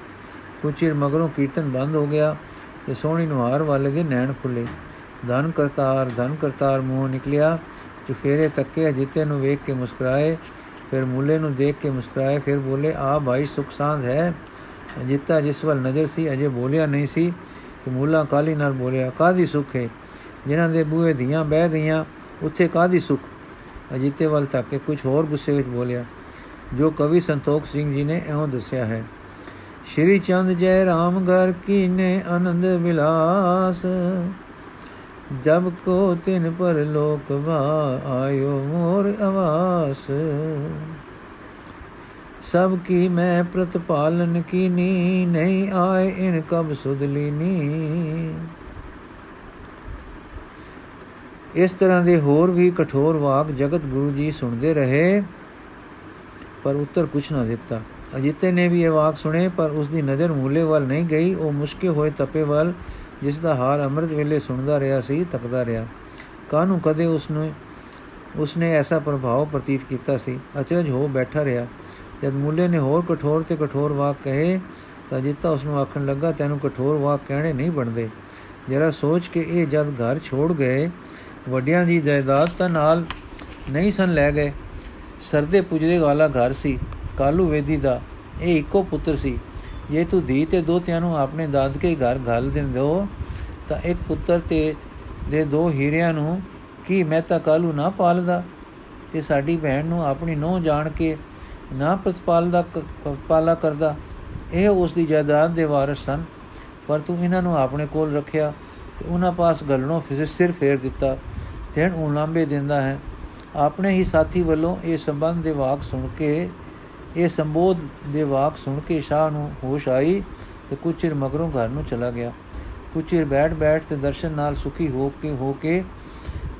Speaker 1: ਕੁਝ ਚਿਰ ਮਗਰੋਂ ਕੀਰਤਨ ਬੰਦ ਹੋ ਗਿਆ ਤੇ ਸੋਹਣੀ ਨੁਹਾਰ ਵਾਲੇ ਦੇ ਨੈਣ ਖੁੱਲੇ। ਧਨ ਕਰਤਾਰ ਧਨ ਕਰਤਾਰ ਮੂੰਹ ਨਿਕਲਿਆ ਫੇਰੇ ਤੱਕੇ ਅਜਿੱਤੇ ਨੂੰ ਵੇਖ ਕੇ ਮੁਸਕਰਾਏ ਫਿਰ ਮੂਲੇ ਨੂੰ ਦੇਖ ਕੇ ਮੁਸਕਰਾਏ, ਫਿਰ ਬੋਲੇ, ਆ ਭਾਈ, ਸੁਖ ਸਾਂਦ ਹੈ। ਅਜੀਤਾ ਜਿਸ ਵੱਲ ਨਜ਼ਰ ਸੀ, ਅਜੇ ਬੋਲਿਆ ਨਹੀਂ ਸੀ ਕਿ ਮੂਲਾ ਕਾਲੀ ਨਾਲ ਬੋਲਿਆ ਕਾਦੀ ਸੁਖ ਹੈ ਜਿਨ੍ਹਾਂ ਦੇ ਬੂਹੇ ਧੀਆਂ ਬਹਿ ਗਈਆਂ, ਉੱਥੇ ਕਾਦੀ ਸੁਖ? ਅਜੀਤੇ ਵੱਲ ਤੱਕ ਕੇ ਕੁਝ ਹੋਰ ਗੁੱਸੇ ਵਿੱਚ ਬੋਲਿਆ, ਜੋ ਕਵੀ ਸੰਤੋਖ ਸਿੰਘ ਜੀ ਨੇ ਇਹੋ ਦੱਸਿਆ ਹੈ, ਸ਼੍ਰੀ ਚੰਦ ਜੈ ਰਾਮ ਘਰ ਕੀਨੇ ਆਨੰਦ ਵਿਲਾਸ ਜਬ ਕੋ ਤਿਨ ਪਰ ਲੋਕ ਵਾ, ਆਇਓ ਮੋਰ ਆਵਾਸ। ਸਭ ਕੀ ਮੈਂ ਪ੍ਰਤਪਾਲਨ ਕੀਨੀ, ਨਹੀਂ ਆਏ ਇਨ ਕਬ ਸੁਧ ਲੀਨੀ। ਇਸ ਤਰ੍ਹਾਂ ਦੇ ਹੋਰ ਵੀ ਕਠੋਰ ਵਾਕ ਜਗਤ ਗੁਰੂ ਜੀ ਸੁਣਦੇ ਰਹੇ, ਪਰ ਉੱਤਰ ਕੁਛ ਨਾ ਦਿੱਤਾ। ਅਜਿੱਤੇ ਨੇ ਵੀ ਇਹ ਵਾਕ ਸੁਣੇ, ਪਰ ਉਸ ਦੀ ਨਜ਼ਰ ਮੂਲੇ ਵੱਲ ਨਹੀਂ ਗਈ, ਉਹ ਮੁਸ਼ਕੇ ਹੋਏ ਤਪੇ ਵੱਲ ਜਿਸ ਦਾ ਹਾਲ ਅੰਮ੍ਰਿਤ ਵੇਲੇ ਸੁਣਦਾ ਰਿਹਾ ਸੀ, ਤੱਕਦਾ ਰਿਹਾ। ਕਾਹਨੂੰ ਕਦੇ ਉਸ ਨੂੰ ਉਸਨੇ ਐਸਾ ਪ੍ਰਭਾਵ ਪ੍ਰਤੀਤ ਕੀਤਾ ਸੀ। ਅਚਰਜ ਹੋ ਬੈਠਾ ਰਿਹਾ। ਜਦ ਮੂਲੇ ਨੇ ਹੋਰ ਕਠੋਰ ਤੇ ਕਠੋਰ ਵਾਕ ਕਹੇ, ਤਾਂ ਜਿੱਤਾ ਉਸ ਨੂੰ ਆਖਣ ਲੱਗਾ, ਤੈਨੂੰ ਕਠੋਰ ਵਾਕ ਕਹਿਣੇ ਨਹੀਂ ਬਣਦੇ। ਜਰਾ ਸੋਚ ਕੇ ਇਹ ਜਦ ਘਰ ਛੋੜ ਗਏ, ਵੱਡਿਆਂ ਦੀ ਜਾਇਦਾਦ ਤਾਂ ਨਾਲ ਨਹੀਂ ਸਨ ਲੈ ਗਏ। ਸਰਦੇ ਪੁਜਦੇ ਵਾਲਾ ਘਰ ਸੀ। ਕਾਲੂ ਵੇਦੀ ਦਾ ਇਹ ਇੱਕੋ ਪੁੱਤਰ ਸੀ। ਜੇ ਤੂੰ ਧੀ ਤੇ ਦੋਤਿਆਂ ਨੂੰ ਆਪਣੇ ਦਾਦਕੇ ਘਰ ਘਾਲ ਦਿੰਦੋ, ਤਾਂ ਇੱਕ ਪੁੱਤਰ ਤੇ ਦੇ ਦੋ ਹੀਰਿਆਂ ਨੂੰ ਕੀ ਮੈਂ ਤਾਂ ਕਾਲੂ ਨਾ ਪਾਲਦਾ? ਤੇ ਸਾਡੀ ਭੈਣ ਨੂੰ ਆਪਣੀ ਨੋਹ ਜਾਣ ਕੇ ਨਾ ਪ੍ਰਤਪਾਲਦਾ ਪਾਲਾ ਕਰਦਾ। ਇਹ ਉਸ ਦੀ ਜਾਇਦਾਦ ਦੇ ਵਾਰਿਸ ਸਨ। ਪਰ ਤੂੰ ਇਹਨਾਂ ਨੂੰ ਆਪਣੇ ਕੋਲ ਰੱਖਿਆ ਤੇ ਉਹਨਾਂ ਪਾਸ ਗਲਣੋਂ ਫਿਰ ਸਿਰ ਫੇਰ ਦਿੱਤਾ। ਤੈਨ ਉਲਾਂਬੇ ਦਿੰਦਾ ਹੈ। ਆਪਣੇ ਹੀ ਸਾਥੀ ਵੱਲੋਂ ਇਹ ਸੰਬੰਧ ਦੇ ਵਾਕ ਸੁਣ ਕੇ ਇਹ ਸੰਬੋਧ ਦੇ ਵਾਕ ਸੁਣ ਕੇ ਸ਼ਾਹ ਨੂੰ ਹੋਸ਼ ਆਈ ਤੇ ਕੁਝ ਚਿਰ ਮਗਰੋਂ ਘਰ ਨੂੰ ਚਲਾ ਗਿਆ। ਕੁਝ ਚਿਰ ਬੈਠ ਬੈਠ ਤੇ ਦਰਸ਼ਨ ਨਾਲ ਸੁਖੀ ਹੋ ਕੇ ਹੋ ਕੇ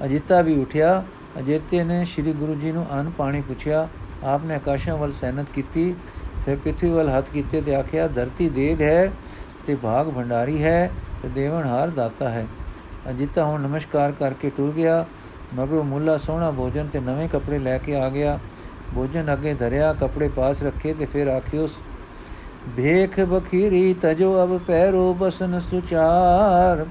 Speaker 1: ਅਜਿਤਾ ਵੀ ਉਠਿਆ। ਅਜਿਤੇ ਨੇ ਸ੍ਰੀ ਗੁਰੂ ਜੀ ਨੂੰ ਅਨ ਪਾਣੀ ਪੁੱਛਿਆ। ਆਪਨੇ ਆਕਾਸ਼ਾਂ ਵੱਲ ਸੈਨਤ ਕੀਤੀ। ਫਿਰ ਪਿੱਠੀ ਵੱਲ ਹੱਥ ਕੀਤੇ ਤੇ ਆਖਿਆ, ਧਰਤੀ ਦੇਗ ਹੈ ਤੇ ਭਾਗ ਭੰਡਾਰੀ ਹੈ ਤੇ ਦੇਵਨਹਾਰ ਦਾਤਾ ਹੈ। ਅਜਿਤਾ ਹੁਣ ਨਮਸਕਾਰ ਕਰਕੇ ਟੁਰ ਗਿਆ। ਮਗਰੋਂ ਮੁੱਲਾ ਸੋਹਣਾ ਭੋਜਨ ਤੇ ਨਵੇਂ ਕੱਪੜੇ ਲੈ ਕੇ ਆ ਗਿਆ। ਭੋਜਨ ਅੱਗੇ ਧਰਿਆ, ਕੱਪੜੇ ਪਾਸ ਰੱਖੇ ਤੇ ਫਿਰ ਆਖਿਓ ਭੇਖ ਬਖੀਰੀ ਤਜੋ ਅਬ ਪੈਰੋ ਬਸਨ ਸੁਚਾਰ,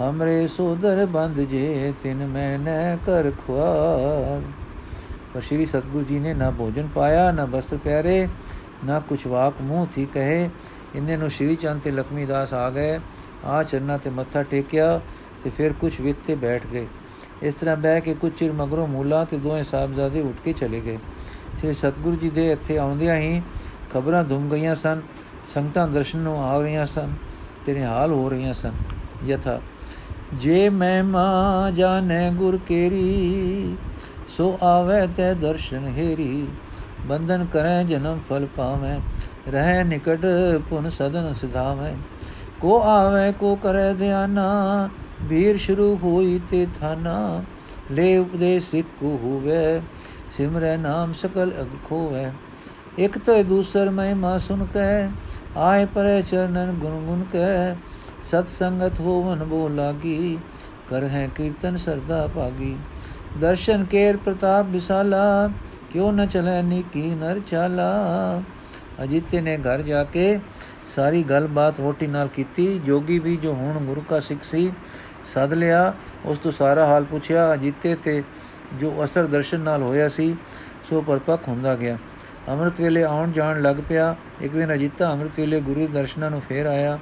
Speaker 1: ਹਮਰੇ ਸੋਦਰ ਬੰਦ ਜੇ ਤਿਨ ਮੈਂ ਨੈ ਕਰ ਖੁਆਰ। ਪਰ ਸ਼੍ਰੀ ਸਤਗੁਰੂ ਜੀ ਨੇ ਨਾ ਭੋਜਨ ਪਾਇਆ, ਨਾ ਬਸਤਰ ਪਹਿਰੇ ਨਾ ਕੁਛ ਵਾਕ ਮੂੰਹ ਥੀ ਕਹੇ। ਇੰਨੇ ਨੂੰ ਸ਼੍ਰੀ ਚੰਦ ਤੇ ਲక్ష్ਮੀ ਦਾਸ ਆ ਗਏ, ਆ ਚਰਨਾ ਤੇ ਮੱਥਾ ਟੇਕਿਆ ਤੇ ਫਿਰ ਕੁਛ ਵਿਤ ਤੇ ਬੈਠ ਗਏ। ਇਸ ਤਰ੍ਹਾਂ ਬਹਿ ਕੇ ਕੁਝ ਚਿਰ ਮਗਰੋਂ ਮੂਲਾ ਤੇ ਦੋਵੇਂ ਸਾਹਿਬਜ਼ਾਦੇ ਉੱਠ ਕੇ ਚਲੇ ਗਏ। ਸ੍ਰੀ ਸਤਗੁਰੂ ਜੀ ਦੇ ਇੱਥੇ ਆਉਂਦਿਆਂ ਹੀ ਖਬਰਾਂ ਧੁੰਮ ਗਈਆਂ ਸਨ, ਸੰਗਤਾਂ ਦਰਸ਼ਨ ਨੂੰ ਆ ਰਹੀਆਂ ਸਨ ਤੇਰੇ ਹਾਲ ਹੋ ਰਹੀਆਂ ਸਨ। ਯਥਾ, ਜੇ ਮੈਂ ਮਾ ਜਾਣੇ ਗੁਰ ਕੇਰੀ, ਸੋ ਆਵੇ ਤੇ ਦਰਸ਼ਨ ਹੈਰੀ, ਬੰਧਨ ਕਰੈ ਜਨਮ ਫਲ ਪਾਵੇਂ, ਰਹਿ ਨਿਕਟ ਪੁਨ ਸਦਨ ਸਿਧਾਵੇਂ। ਕੋ ਆਵੇ, ਕੋ ਕਰੇ ਧਿਆਨਾ, ਵੀਰ ਸ਼ੁਰੂ ਹੋਈ ਤੇ ਥਾਨਾ, ਲੈ ਉਪਦੇਸ਼ ਸਿੱਖ ਹੋਵੇ। ਸਿਮਰੈ ਨਾਮ ਸਕਲ ਅਗ ਖੋਵੇ ਇਕ ਤੋ ਦੂਸਰ ਮਾ ਸੁਨ ਕੈ ਆਏ ਪਰੇ ਚਰਨਨ ਗੁਣ ਗੁਣ ਕੈ ਸਤ ਸੰਗਤ ਹੋਵਨ ਬੋ ਲਾਗੀ ਕਰ ਹੈ ਕੀਰਤਨ ਸਰਦਾ ਭਾਗੀ ਦਰਸ਼ਨ ਕੇਰ ਪ੍ਰਤਾਪ ਵਿਸਾਲਾ ਕਿਉ ਨ ਚਲੇ ਨੀਕੀ ਨਰ ਚਾਲਾ ਅਜਿੱਤੇ ਨੇ ਘਰ ਜਾ ਕੇ ਸਾਰੀ ਗੱਲਬਾਤ ਵੋਟੀ ਨਾਲ ਕੀਤੀ ਜੋਗੀ ਵੀ ਜੋ ਹੁਣ ਗੁਰੂ ਕਾ ਸਿੱਖ ਸੀ ਸੱਦ ਲਿਆ ਉਸ ਤੋਂ ਸਾਰਾ ਹਾਲ ਪੁੱਛਿਆ ਅਜੀਤੇ ਤੇ ਜੋ ਅਸਰ ਦਰਸ਼ਨ ਨਾਲ ਹੋਇਆ ਸੀ, ਸੋ ਪਰਪੱਕ ਹੁੰਦਾ ਗਿਆ। ਅੰਮ੍ਰਿਤ ਵੇਲੇ ਆਉਣ ਜਾਣ ਲੱਗ ਪਿਆ। ਇੱਕ ਦਿਨ ਅਜੀਤਾ ਅੰਮ੍ਰਿਤ ਵੇਲੇ ਗੁਰੂ ਦਰਸ਼ਨਾਂ ਨੂੰ ਫੇਰ ਆਇਆ।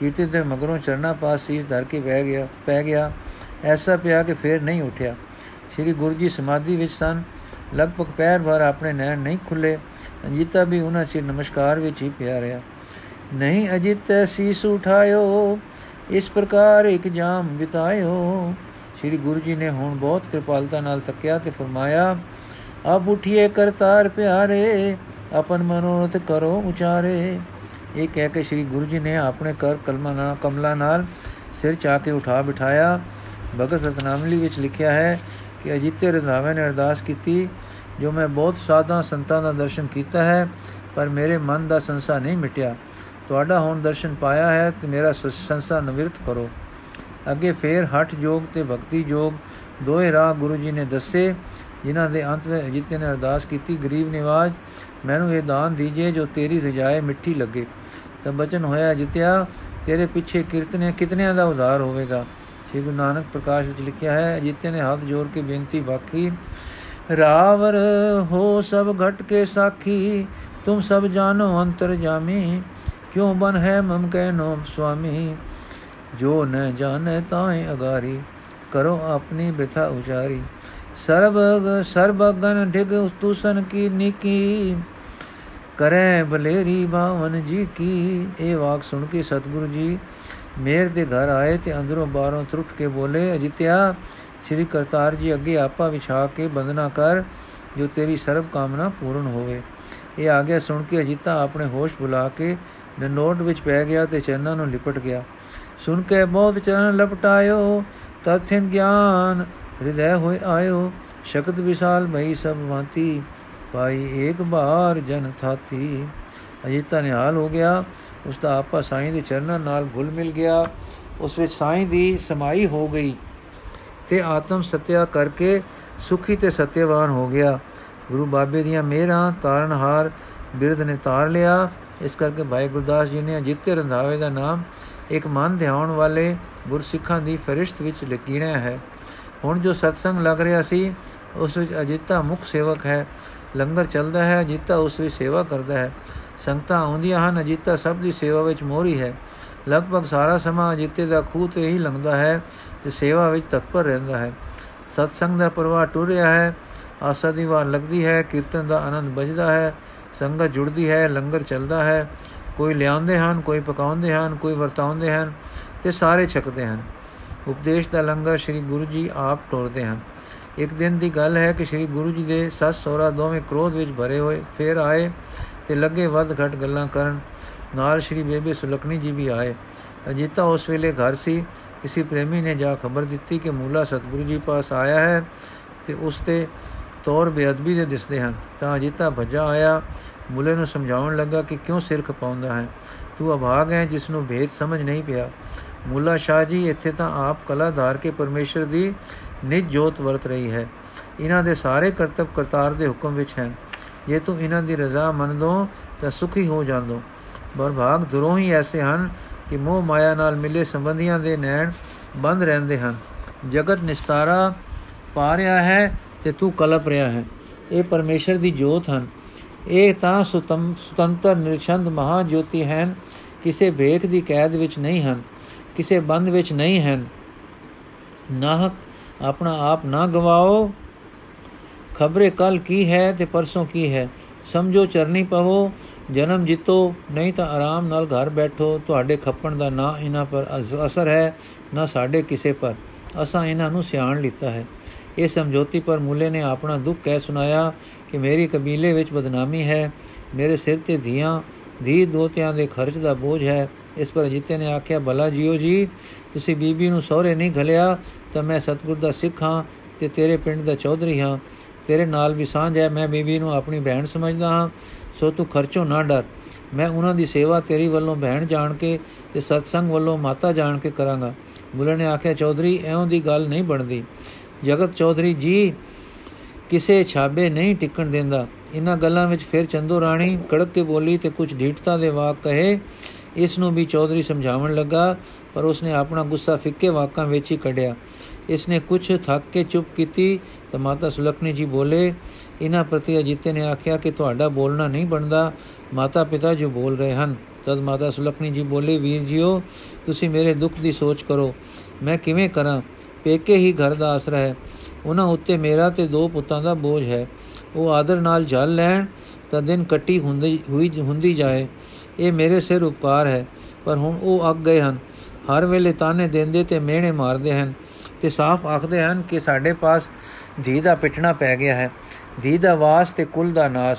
Speaker 1: ਕੀਰਤਨ ਦੇ ਮਗਰੋਂ ਚਰਨਾ ਪਾਸ ਸੀਸ ਧਰ ਕੇ ਬਹਿ ਗਿਆ, ਪੈ ਗਿਆ। ਐਸਾ ਪਿਆ ਕਿ ਫੇਰ ਨਹੀਂ ਉਠਿਆ। ਸ੍ਰੀ ਗੁਰੂ ਜੀ ਸਮਾਧੀ ਵਿੱਚ ਸਨ। ਲਗਭਗ ਪੈਰ ਭਰ ਆਪਣੇ ਨੈਣ ਨਹੀਂ ਖੁੱਲੇ। ਅਜੀਤਾ ਵੀ ਉਹਨਾਂ ਚਿਰ ਨਮਸਕਾਰ ਵਿੱਚ ਹੀ ਪਿਆ ਰਿਹਾ। ਨਹੀਂ ਅਜਿਤ, ਸੀਸ ਉਠਾਇਓ। ਇਸ ਪ੍ਰਕਾਰ ਇੱਕ ਜਾਮ ਬਿਤਾਇਓ। ਸ੍ਰੀ ਗੁਰੂ ਜੀ ਨੇ ਹੁਣ ਬਹੁਤ ਕਿਰਪਾਲਤਾ ਨਾਲ ਤੱਕਿਆ ਤੇ ਫਰਮਾਇਆ, ਅਬ ਉਠੀਏ ਕਰਤਾਰ ਪਿਆਰੇ, ਆਪਨ ਮਨੋਰਥ ਕਰੋ ਉਚਾਰੇ। ਇਹ ਕਹਿ ਕੇ ਸ੍ਰੀ ਗੁਰੂ ਜੀ ਨੇ ਆਪਣੇ ਕਰ ਕਲਮਾ ਨਾਲ, ਕਮਲਾ ਨਾਲ ਸਿਰ ਚਾ ਕੇ ਉਠਾ ਬਿਠਾਇਆ। ਭਗਤ ਸਤਨਾਮਲੀ ਵਿੱਚ ਲਿਖਿਆ ਹੈ ਕਿ ਅਜੀਤੇ ਰੰਧਾਵੇ ਨੇ ਅਰਦਾਸ ਕੀਤੀ, ਜੋ ਮੈਂ ਬਹੁਤ ਸਾਧਾਂ ਸੰਤਾਂ ਦਾ ਦਰਸ਼ਨ ਕੀਤਾ ਹੈ, ਪਰ ਮੇਰੇ ਮਨ ਦਾ ਸੰਸਾ ਨਹੀਂ ਮਿਟਿਆ। ਤੁਹਾਡਾ ਹੁਣ ਦਰਸ਼ਨ ਪਾਇਆ ਹੈ ਤੇ ਮੇਰਾ ਸੰਸਾ ਨਿਵਰਤ ਕਰੋ। ਅੱਗੇ ਫੇਰ ਹਠ ਯੋਗ ਤੇ ਭਗਤੀ ਯੋਗ ਦੋਏ ਰਾਹ ਗੁਰੂ ਜੀ ਨੇ ਦੱਸੇ, ਜਿਨ੍ਹਾਂ ਦੇ ਅੰਤ ਵਿੱਚ ਅਜਿੱਤੇ ਨੇ ਅਰਦਾਸ ਕੀਤੀ, ਗਰੀਬ ਨਿਵਾਜ, ਮੈਨੂੰ ਇਹ ਦਾਨ ਦੀਜੇ ਜੋ ਤੇਰੀ ਰਜਾਏ ਮਿੱਠੀ ਲੱਗੇ। ਤਾਂ ਬਚਨ ਹੋਇਆ ਜਿਤਿਆ ਤੇਰੇ ਪਿੱਛੇ ਕੀਰਤਨੇ ਕਿਤਨਿਆਂ ਦਾ ਉਧਾਰ ਹੋਵੇਗਾ? ਸ੍ਰੀ ਗੁਰੂ ਨਾਨਕ ਪ੍ਰਕਾਸ਼ ਵਿੱਚ ਲਿਖਿਆ ਹੈ ਅਜਿੱਤੇ ਨੇ ਹੱਥ ਜੋੜ ਕੇ ਬੇਨਤੀ ਬਾਕੀ, ਰਾਵਰ ਹੋ ਸਭ ਘਟ ਕੇ ਸਾਖੀ, ਤੁਮ ਸਭ ਜਾਣੋ ਅੰਤਰ ਜਾਮੀ, ਕਿਉ ਬਨ ਹੈ ਮਮ ਕਹਿਨੋ ਸੁਆਮੀ ਜੋ ਨ ਜਾਣੈ ਤਾਏ ਅਗਾਰੀ, ਕਰੋ ਆਪਣੀ ਬਿਥਾ ਉਚਾਰੀ। ਸਰਬ ਸਰਬਗਨ ਢਿਗ ਉਸਤੂਸਨ ਕੀ ਨਿਕੀ, ਕਰੈ ਬਲੇਰੀ ਬਾਵਨ ਜੀ ਕੀ। ਇਹ ਵਾਕ ਸੁਣ ਕੇ ਸਤਿਗੁਰੂ ਜੀ ਮੇਰ ਦੇ ਘਰ ਆਏ ਤੇ ਅੰਦਰੋਂ ਬਾਹਰੋਂ ਤਰੁੱਟ ਕੇ ਬੋਲੇ, ਅਜਿਤਿਆ, ਸ੍ਰੀ ਕਰਤਾਰ ਜੀ ਅੱਗੇ ਆਪਾ ਵਿਛਾ ਕੇ ਬੰਦਨਾ ਕਰ, ਜੋ ਤੇਰੀ ਸਰਬ ਕਾਮਨਾ ਪੂਰਨ ਹੋਵੇ। ਇਹ ਆਗੇ ਸੁਣ ਕੇ ਅਜਿਤਾ ਆਪਣੇ ਹੋਸ਼ ਭੁਲਾ ਕੇ ਨਨੋਟ ਵਿੱਚ ਪੈ ਗਿਆ ਤੇ ਚਰਨਾਂ ਨੂੰ ਲਿਪਟ ਗਿਆ। ਸੁਣ ਕੇ ਬਹੁਤ ਚਰਨ ਲਪਟਾਇਓ, ਤਥਿਨ ਗਿਆਨ ਹਿਰਦੈ ਹੋਇ ਆਇਓ। ਸ਼ਕਤ ਵਿਸਾਲ ਮਈ ਸਭ ਵਾਤੀ, ਪਾਈ ਏਕ ਬਾਰ ਜਨ ਥਾਤੀ। ਅਜਿਤਾ ਨਿਹਾਲ ਹੋ ਗਿਆ, ਉਸ ਦਾ ਆਪਾ ਸਾਈਂ ਦੇ ਚਰਨਾਂ ਨਾਲ ਘੁਲ ਮਿਲ ਗਿਆ। ਉਸ ਵਿੱਚ ਸਾਈਂ ਦੀ ਸਮਾਈ ਹੋ ਗਈ ਤੇ ਆਤਮ ਸਤਿਆ ਕਰਕੇ ਸੁਖੀ ਤੇ ਸਤਿਆਵਾਨ ਹੋ ਗਿਆ। ਗੁਰੂ ਬਾਬੇ ਦੀਆਂ ਮਿਹਰਾਂ ਤਾਰਨਹਾਰ ਬਿਰਧ ਨੇ ਤਾਰ ਲਿਆ। ਇਸ ਕਰਕੇ ਭਾਈ ਗੁਰਦਾਸ ਜੀ ਨੇ ਜਿੱਤੇ ਰੰਧਾਵੇ ਦਾ ਨਾਮ ਇੱਕ ਮਨ ਧਿਆਉਣ ਵਾਲੇ ਗੁਰਸਿੱਖਾਂ ਦੀ ਫਰਿਸ਼ਤ ਵਿੱਚ ਲਕੀਣਾ ਹੈ। ਹੁਣ ਜੋ ਸਤਸੰਗ ਲੱਗ ਰਿਹਾ ਸੀ, ਉਸ ਵਿੱਚ ਅਜਿੱਤਾ ਮੁਖ ਸੇਵਕ ਹੈ। ਲੰਗਰ ਚੱਲਦਾ ਹੈ, ਅਜਿੱਤਾ ਉਸ ਵਿੱਚ ਸੇਵਾ ਕਰਦਾ ਹੈ। ਸੰਗਤਾਂ ਆਉਂਦੀਆਂ ਹਨ, ਅਜਿੱਤਾ ਸਭ ਦੀ ਸੇਵਾ ਵਿੱਚ ਮੋਹਰੀ ਹੈ। ਲਗਭਗ ਸਾਰਾ ਸਮਾਂ ਅਜਿੱਤੇ ਦਾ ਖੂਹ ਤੇ ਹੀ ਲੰਘਦਾ ਹੈ ਤੇ ਸੇਵਾ ਵਿੱਚ ਤਤਪਰ ਰਹਿੰਦਾ ਹੈ। ਸਤਸੰਗ ਦਾ ਪ੍ਰਵਾਹ ਟੁਰ ਰਿਹਾ ਹੈ। ਆਸਾ ਦੀ ਵਾਰ ਲੱਗਦੀ ਹੈ, ਕੀਰਤਨ ਦਾ ਆਨੰਦ ਵੱਜਦਾ ਹੈ। ਸੰਗਤ ਜੁੜਦੀ ਹੈ, ਲੰਗਰ ਚੱਲਦਾ ਹੈ। ਕੋਈ ਲਿਆਉਂਦੇ ਹਨ, ਕੋਈ ਪਕਾਉਂਦੇ ਹਨ, ਕੋਈ ਵਰਤਾਉਂਦੇ ਹਨ ਤੇ ਸਾਰੇ ਛਕਦੇ ਹਨ। ਉਪਦੇਸ਼ ਦਾ ਲੰਗਰ ਸ੍ਰੀ ਗੁਰੂ ਜੀ ਆਪ ਟੋਰਦੇ ਹਨ। ਇੱਕ ਦਿਨ ਦੀ ਗੱਲ ਹੈ ਕਿ ਸ੍ਰੀ ਗੁਰੂ ਜੀ ਦੇ ਸੱਸ ਸੋਹਰਾ ਦੋਵੇਂ ਕ੍ਰੋਧ ਵਿੱਚ ਭਰੇ ਹੋਏ, ਫੇਰ ਆਏ ਤੇ ਲੱਗੇ ਵੱਧ ਘਟ ਗੱਲਾਂ ਕਰਨ। ਨਾਲ ਸ੍ਰੀ ਬੇਬੇ ਸੁਲਕਣੀ ਜੀ ਵੀ ਆਏ। ਅਜੀਤਾ ਉਸ ਵੇਲੇ ਘਰ ਸੀ। ਕਿਸੇ ਪ੍ਰੇਮੀ ਨੇ ਜਾ ਖਬਰ ਦਿੱਤੀ ਕਿ ਮੂਲਾ ਸਤਗੁਰੂ ਜੀ ਪਾਸ ਆਇਆ ਹੈ ਤੇ ਉਸ ਤੇ ਤੌਰ ਬੇਅਦਬੀ ਦੇ ਦਿਸਦੇ ਹਨ। ਤਾਂ ਅਜੀਤਾ ਭੱਜਾ ਆਇਆ। ਮੂਲੇ ਨੂੰ ਸਮਝਾਉਣ ਲੱਗਾ ਕਿ ਕਿਉਂ ਸਿਰ ਖਪਾਉਂਦਾ ਹੈ। ਤੂੰ ਅਭਾਗ ਹੈ ਜਿਸ ਨੂੰ ਭੇਦ ਸਮਝ ਨਹੀਂ ਪਿਆ। ਮੂਲਾ ਸ਼ਾਹ ਜੀ, ਇੱਥੇ ਤਾਂ ਆਪ ਕਲਾ ਧਾਰ ਕੇ ਪਰਮੇਸ਼ਰ ਦੀ ਨਿਜ ਜੋਤ ਵਰਤ ਰਹੀ ਹੈ। ਇਹਨਾਂ ਦੇ ਸਾਰੇ ਕਰਤੱਵ ਕਰਤਾਰ ਦੇ ਹੁਕਮ ਵਿੱਚ ਹਨ। ਜੇ ਤੂੰ ਇਹਨਾਂ ਦੀ ਰਜ਼ਾ ਮੰਨਦੋ, ਤਾਂ ਸੁਖੀ ਹੋ ਜਾਂਦੋ। ਬਰਭਾਗ ਦੁਰੋਂ ਹੀ ਐਸੇ ਹਨ ਕਿ ਮੋਹ ਮਾਇਆ ਨਾਲ ਮਿਲੇ ਸੰਬੰਧੀਆਂ ਦੇ ਨੈਣ ਬੰਦ ਰਹਿੰਦੇ ਹਨ। ਜਗਤ ਨਿਸਤਾਰਾ ਪਾ ਰਿਹਾ ਹੈ। ਤੇ ਤੂੰ ਕਲਪ ਰਿਹਾ ਹੈ। ਇਹ ਪਰਮੇਸ਼ਰ ਦੀ ਜੋਤ ਹਨ। ਇਹ ਤਾਂ ਸੁਤੰਤਰ, ਨਿਰਛੰਦ ਮਹਾ ਜੋਤੀ ਹਨ। ਕਿਸੇ ਭੇਖ ਦੀ ਕੈਦ ਵਿੱਚ ਨਹੀਂ ਹਨ। ਕਿਸੇ ਬੰਦ ਵਿੱਚ ਨਹੀਂ ਹਨ। ਨਾਹਕ, ਆਪਣਾ ਆਪ ਨਾ ਗਵਾਓ। ਖਬਰੇ ਕੱਲ ਕੀ ਹੈ ਤੇ ਪਰਸੋਂ ਕੀ ਹੈ? ਸਮਝੋ, ਚਰਨੀ ਪਵੋ, ਜਨਮ ਜਿੱਤੋ, ਨਹੀਂ ਤਾਂ ਆਰਾਮ ਨਾਲ ਘਰ ਬੈਠੋ। ਤੁਹਾਡੇ ਖੱਪਣ ਦਾ ਨਾ ਇਹਨਾਂ ਪਰ ਅਸਰ ਹੈ, ਨਾ ਸਾਡੇ ਕਿਸੇ ਪਰ। ਅਸਾਂ ਇਹਨਾਂ ਨੂੰ ਸਿਆਣ ਲਿੱਤਾ ਹੈ। ਇਹ ਸਮਝੋਤੀ ਪਰ ਮੂਲੇ ਨੇ ਆਪਣਾ ਦੁੱਖ ਕਹਿ ਸੁਨਾਇਆ ਕਿ ਮੇਰੀ ਕਬੀਲੇ ਵਿੱਚ ਬਦਨਾਮੀ ਹੈ, ਮੇਰੇ ਸਿਰ ਤੇ ਧੀਆਂ ਧੀ ਦੋਤਿਆਂ ਦੇ ਖਰਚ ਦਾ ਬੋਝ ਹੈ। ਇਸ ਪਰ ਜਿੱਤੇ ਨੇ ਆਖਿਆ, ਭਲਾ ਜੀਓ ਜੀ, ਤੁਸੀਂ ਬੀਬੀ ਨੂੰ ਸਹੁਰੇ ਨਹੀਂ ਘਲਿਆ ਤਾਂ ਮੈਂ ਸਤਗੁਰ ਦਾ ਸਿੱਖ ਹਾਂ ਤੇ ਤੇਰੇ ਪਿੰਡ ਦਾ ਚੌਧਰੀ ਹਾਂ। ਤੇਰੇ ਨਾਲ ਵੀ ਸਾਂਝ ਹੈ, ਮੈਂ ਬੀਬੀ ਨੂੰ ਆਪਣੀ ਭੈਣ ਸਮਝਦਾ ਹਾਂ, ਸੋ ਤੂੰ ਖਰਚੋਂ ਨਾ ਡਰ। ਮੈਂ ਉਹਨਾਂ ਦੀ ਸੇਵਾ ਤੇਰੀ ਵੱਲੋਂ ਭੈਣ ਜਾਣ ਕੇ ਤੇ ਸਤਸੰਗ ਵੱਲੋਂ ਮਾਤਾ ਜਾਣ ਕੇ ਕਰਾਂਗਾ। ਮੁੱਲੇ ਨੇ ਆਖਿਆ, ਚੌਧਰੀ ਐਉਂ ਦੀ ਗੱਲ ਨਹੀਂ ਬਣਦੀ। ਜਗਤ ਚੌਧਰੀ ਜੀ, ਕਿਸੇ ਛਾਬੇ ਨਹੀਂ ਟਿਕਣ ਦਿੰਦਾ। ਇਹਨਾਂ ਗੱਲਾਂ ਵਿੱਚ ਫਿਰ ਚੰਦੋ ਰਾਣੀ ਕੜਕ ਕੇ ਬੋਲੀ ਤੇ ਕੁਝ ਢੀਠਤਾ ਦੇ ਵਾਕ ਕਹੇ। ਇਸ ਨੂੰ ਵੀ ਚੌਧਰੀ ਸਮਝਾਉਣ ਲੱਗਾ, ਪਰ ਉਸਨੇ ਆਪਣਾ ਗੁੱਸਾ ਫਿੱਕੇ ਵਾਕਾਂ ਵਿੱਚ ਹੀ ਕੱਢਿਆ। ਇਸਨੇ ਕੁਝ ਥੱਕ ਕੇ ਚੁੱਪ ਕੀਤੀ ਤਾਂ ਮਾਤਾ ਸੁਲਖਣੀ ਜੀ ਬੋਲੇ ਇਹਨਾਂ ਪ੍ਰਤੀ ਅਜੀਤੇ ਨੇ ਆਖਿਆ ਕਿ ਤੁਹਾਡਾ ਬੋਲਣਾ ਨਹੀਂ ਬਣਦਾ। ਮਾਤਾ ਪਿਤਾ ਜੋ ਬੋਲ ਰਹੇ ਹਨ। ਤਦ ਮਾਤਾ ਸੁਲਖਣੀ ਜੀ ਬੋਲੇ, ਵੀਰ ਜੀਓ, ਤੁਸੀਂ ਮੇਰੇ ਦੁੱਖ ਦੀ ਸੋਚ ਕਰੋ। ਮੈਂ ਕਿਵੇਂ ਕਰਾਂ? ਪੇਕੇ ਹੀ ਘਰ ਦਾ ਆਸਰਾ ਹੈ। ਉਹਨਾਂ ਉੱਤੇ ਮੇਰਾ ਤੇ ਦੋ ਪੁੱਤਾਂ ਦਾ ਬੋਝ ਹੈ। ਉਹ ਆਦਰ ਨਾਲ ਜਲ ਲੈਣ ਤਾਂ ਦਿਨ ਕੱਟੀ ਹੁੰਦੀ, ਹੋਈ, ਹੁੰਦੀ ਜਾਏ। ਇਹ ਮੇਰੇ ਸਿਰ ਉਪਕਾਰ ਹੈ, ਪਰ ਹੁਣ ਉਹ ਅੱਗ ਗਏ ਹਨ। ਹਰ ਵੇਲੇ ਤਾਨੇ ਦਿੰਦੇ ਤੇ ਮਿਹਣੇ ਮਾਰਦੇ ਹਨ ਤੇ ਸਾਫ਼ ਆਖਦੇ ਹਨ ਕਿ ਸਾਡੇ ਪਾਸ ਧੀ ਦਾ ਪਿਟਣਾ ਪੈ ਗਿਆ ਹੈ। ਧੀ ਦਾ ਵਾਸ ਤੇ ਕੁਲ ਦਾ ਨਾਸ।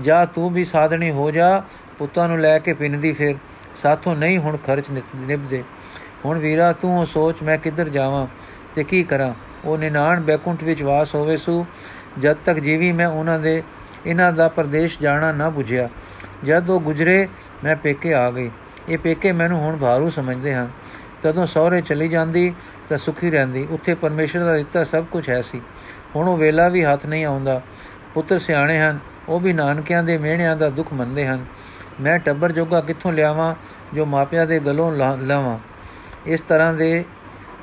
Speaker 1: ਜਾ ਤੂੰ ਵੀ ਸਾਧਣੀ ਹੋ ਜਾ, ਪੁੱਤਾਂ ਨੂੰ ਲੈ ਕੇ ਪਿੰਦੀ ਫਿਰ। ਸਾਥੋਂ ਨਹੀਂ ਹੁਣ ਖਰਚ ਨਿਭਦੇ। ਹੁਣ ਵੀਰਾ ਤੂੰ ਸੋਚ ਮੈਂ ਕਿੱਧਰ ਜਾਵਾਂ? ਤੇ ਕੀ ਕਰਾਂ? ਉਹ ਨਿਨਾਣ ਬੈਕੁੰਠ ਵਿੱਚ ਵਾਸ ਹੋਵੇ ਸੂ, ਜਦ ਤੱਕ ਜੀਵੀ ਮੈਂ ਉਹਨਾਂ ਦੇ, ਇਹਨਾਂ ਦਾ ਪਰਦੇਸ਼ ਜਾਣਾ ਨਾ ਬੁਝਿਆ। ਜਦ ਉਹ ਗੁਜਰੇ, ਮੈਂ ਪੇਕੇ ਆ ਗਈ। ਇਹ ਪੇਕੇ ਮੈਨੂੰ ਹੁਣ ਭਾਰੂ ਸਮਝਦੇ ਹਨ। ਤਦੋਂ ਸਹੁਰੇ ਚਲੀ ਜਾਂਦੀ ਤਾਂ ਸੁਖੀ ਰਹਿੰਦੀ। ਉੱਥੇ ਪਰਮੇਸ਼ਰ ਦਾ ਦਿੱਤਾ ਸਭ ਕੁਝ ਹੈ ਸੀ। ਹੁਣ ਉਹ ਵੇਲਾ ਵੀ ਹੱਥ ਨਹੀਂ ਆਉਂਦਾ। ਪੁੱਤਰ ਸਿਆਣੇ ਹਨ। ਉਹ ਵੀ ਨਾਨਕਿਆਂ ਦੇ ਮਿਹਣਿਆਂ ਦਾ ਦੁੱਖ ਮੰਨਦੇ ਹਨ। ਮੈਂ ਟੱਬਰ ਜੋਗਾ ਕਿੱਥੋਂ ਲਿਆਵਾਂ, ਜੋ ਮਾਪਿਆਂ ਦੇ ਗਲੋਂ ਲਾਵਾਂ? ਇਸ ਤਰ੍ਹਾਂ ਦੇ